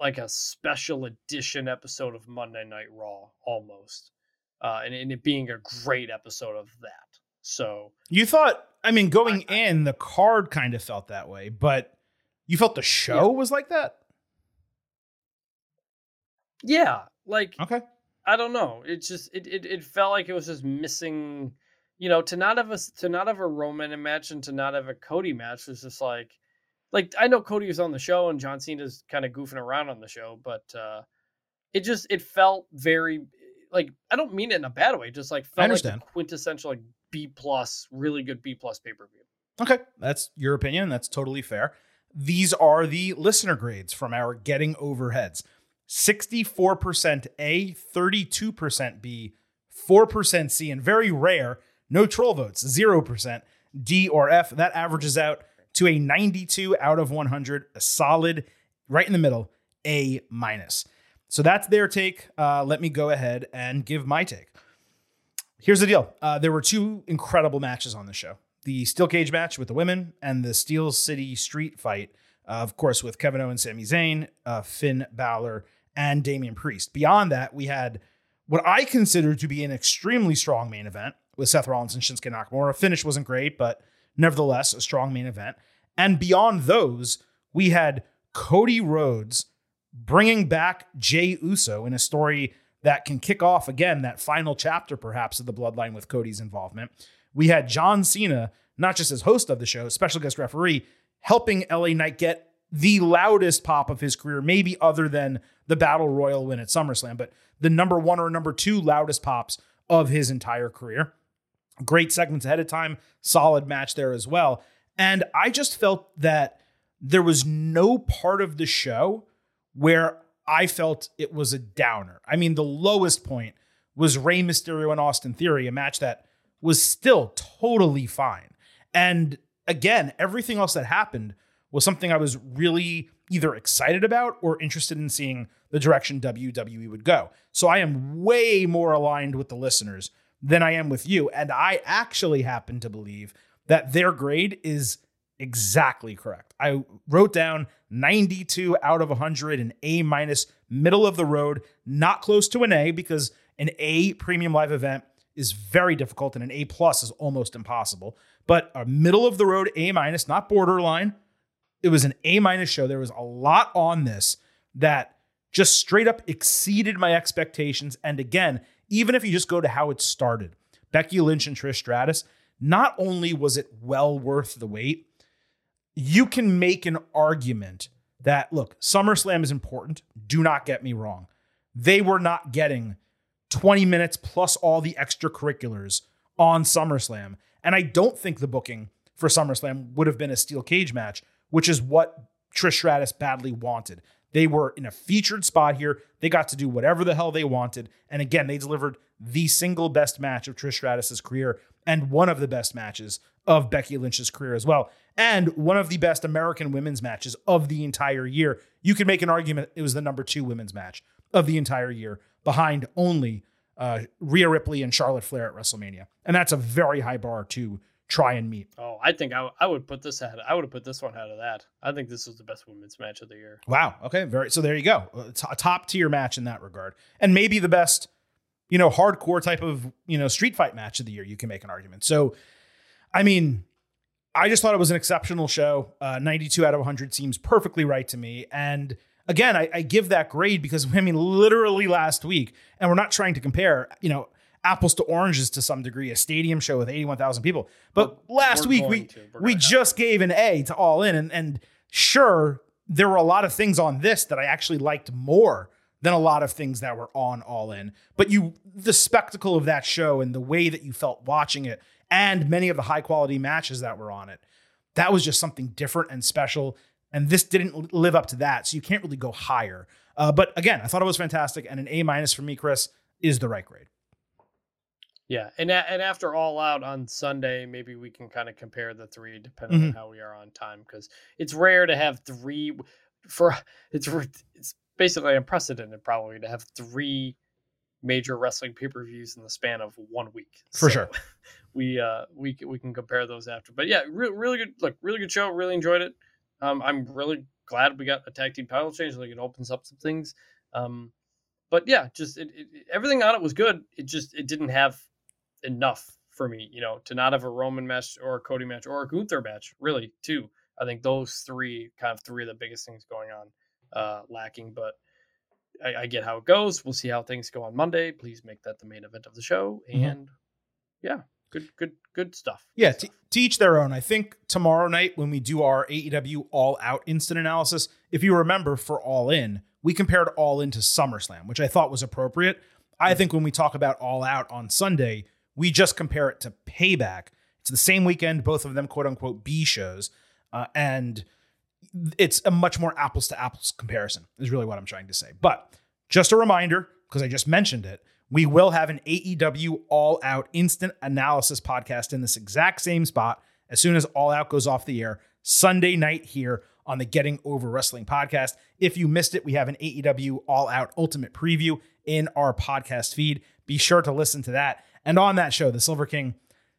like a special edition episode of Monday Night Raw, almost, uh, and, and it being a great episode of that. So You thought, I mean, going in, the card kind of felt that way, but you felt the show Yeah. was like that? yeah, like Okay. I don't know. It just it, it it felt like it was just missing. You know, to not have a to not have a Roman match and to not have a Cody match was just like, like I know Cody was on the show and John Cena's kind of goofing around on the show, but uh it just it felt very like I don't mean it in a bad way. Just like felt like understand. a quintessential like B plus, really good B plus pay per view. Okay. That's your opinion. That's totally fair. These are the listener grades from our Getting Overheads 64% A, 32% B, 4% C, and very rare, no troll votes, 0% D or F. That averages out to a 92 out of 100, a solid, right in the middle, A minus. So that's their take. Uh, let me go ahead and give my take. Here's the deal. Uh, there were two incredible matches on the show. The steel cage match with the women and the Steel City Street fight, uh, of course, with Kevin Owens, Sami Zayn, uh, Finn Balor, and Damian Priest. Beyond that, we had what I consider to be an extremely strong main event with Seth Rollins and Shinsuke Nakamura. Finish wasn't great, but nevertheless, a strong main event. And beyond those, we had Cody Rhodes bringing back Jey Uso in a story that can kick off again that final chapter, perhaps, of the bloodline with Cody's involvement. We had John Cena, not just as host of the show, special guest referee, helping LA Knight get the loudest pop of his career, maybe other than the Battle Royal win at SummerSlam, but the number one or number two loudest pops of his entire career. Great segments ahead of time, solid match there as well. And I just felt that there was no part of the show where I felt it was a downer. I mean, the lowest point was Rey Mysterio and Austin Theory, a match that was still totally fine. And again, everything else that happened was something I was really either excited about or interested in seeing the direction WWE would go. So I am way more aligned with the listeners than I am with you. And I actually happen to believe that their grade is exactly correct. I wrote down 92 out of 100, an A minus, middle of the road, not close to an A because an A premium live event is very difficult and an A plus is almost impossible. But a middle of the road A minus, not borderline. It was an A minus show. There was a lot on this that just straight up exceeded my expectations. And again, even if you just go to how it started, Becky Lynch and Trish Stratus, not only was it well worth the wait, you can make an argument that look, SummerSlam is important. Do not get me wrong. They were not getting 20 minutes plus all the extracurriculars on SummerSlam. And I don't think the booking for SummerSlam would have been a steel cage match, which is what Trish Stratus badly wanted. They were in a featured spot here. They got to do whatever the hell they wanted. And again, they delivered the single best match of Trish Stratus's career and one of the best matches of Becky Lynch's career as well. And one of the best American women's matches of the entire year. You could make an argument it was the number two women's match of the entire year, behind only uh, Rhea Ripley and Charlotte Flair at WrestleMania. And that's a very high bar to try and meet. Oh, I think I, w- I would put this ahead. I would have put this one ahead of that. I think this was the best women's match of the year. Wow. Okay. Very. So there you go. It's a top tier match in that regard, and maybe the best, you know, hardcore type of you know street fight match of the year. You can make an argument. So, I mean, I just thought it was an exceptional show. Uh, Ninety two out of one hundred seems perfectly right to me, and again, I, I give that grade because I mean, literally last week, and we're not trying to compare, you know, apples to oranges to some degree, a stadium show with 81,000 people. But We're- last we're week we gonna just gave an A to All In, and and sure, there were a lot of things on this that I actually liked more than a lot of things that were on All In. But you, the spectacle of that show and the way that you felt watching it, and many of the high quality matches that were on it, that was just something different and special. And this didn't live up to that, so you can't really go higher. Uh, but again, I thought it was fantastic, and an A minus for me, Chris, is the right grade. Yeah, and a- and after all out on Sunday, maybe we can kind of compare the three depending on Mhm. how we are on time because it's rare to have three for it's it's basically unprecedented probably to have three major wrestling pay per views in the span of one week. For sure. we uh we we can compare those after, but yeah, re- really good look, really good show, really enjoyed it. Um, I'm really glad we got a tag team title change, like it opens up some things. Um, but yeah, just it, it- everything on it was good. It just it didn't have enough for me, you know, to not have a Roman match or a Cody match or a Gunther match, really, too. I think those three kind of three of the biggest things going on uh lacking, but I, I get how it goes. We'll see how things go on Monday. Please make that the main event of the show. Mhm. And yeah, good, good, good stuff. Yeah, Good to, to each their own. I think tomorrow night when we do our AEW All Out instant analysis, if you remember for All In, we compared All In to SummerSlam, which I thought was appropriate. I think when we talk about All Out on Sunday, we just compare it to Payback. It's the same weekend, both of them quote unquote B shows, uh, and it's a much more apples to apples comparison. Is really what I'm trying to say. But just a reminder, because I just mentioned it, we will have an AEW All Out instant analysis podcast in this exact same spot as soon as All Out goes off the air Sunday night here on the Getting Over Wrestling podcast. If you missed it, we have an AEW All Out Ultimate preview in our podcast feed. Be sure to listen to that. And on that show, the Silver King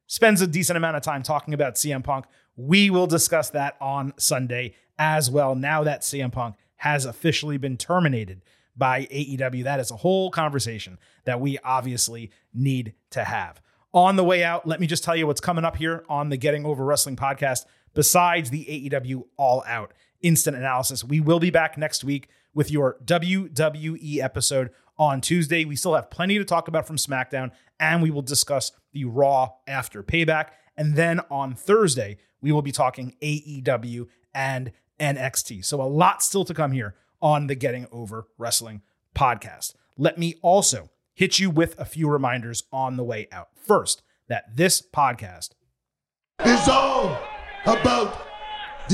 spends a decent amount of time talking about CM Punk. We will discuss that on Sunday as well. Now that CM Punk has officially been terminated by AEW, that is a whole conversation that we obviously need to have. On the way out, let me just tell you what's coming up here on the Getting Over Wrestling podcast. Besides the AEW All Out instant analysis, we will be back next week with your WWE episode on Tuesday. We still have plenty to talk about from SmackDown, and we will discuss the Raw after payback. And then on Thursday, we will be talking AEW and NXT. So a lot still to come here on the Getting Over Wrestling podcast. Let me also hit you with a few reminders on the way out. First, that this podcast is all about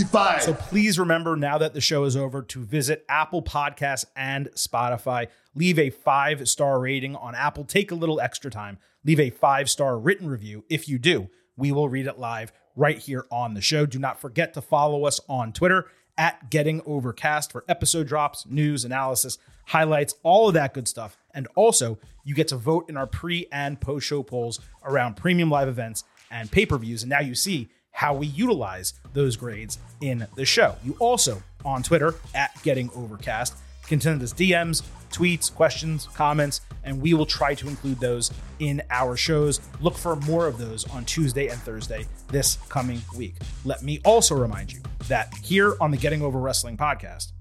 fire. So please remember now that the show is over to visit Apple Podcasts and Spotify. Leave a five star rating on Apple. Take a little extra time. Leave a five star written review. If you do, we will read it live right here on the show. Do not forget to follow us on Twitter at Getting Overcast for episode drops, news, analysis, highlights, all of that good stuff. And also, you get to vote in our pre and post show polls around premium live events and pay per views. And now you see how we utilize those grades in the show. You also, on Twitter, at Getting Overcast, can send us DMs, tweets, questions, comments, and we will try to include those in our shows. Look for more of those on Tuesday and Thursday this coming week. Let me also remind you that here on the Getting Over Wrestling podcast,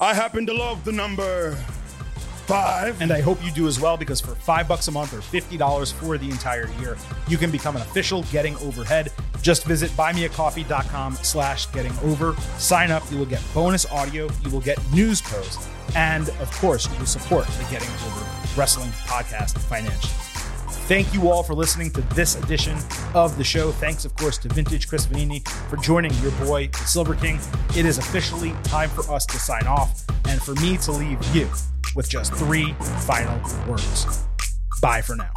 I happen to love the number five. and I hope you do as well because for five bucks a month or $50 for the entire year, you can become an official Getting Overhead. Just visit buymeacoffee.com slash getting over. Sign up. You will get bonus audio. You will get news posts. And of course, you will support the Getting Over Wrestling podcast financially. Thank you all for listening to this edition of the show. Thanks, of course, to Vintage Chris Vannini for joining your boy, the Silver King. It is officially time for us to sign off and for me to leave you with just three final words. Bye for now.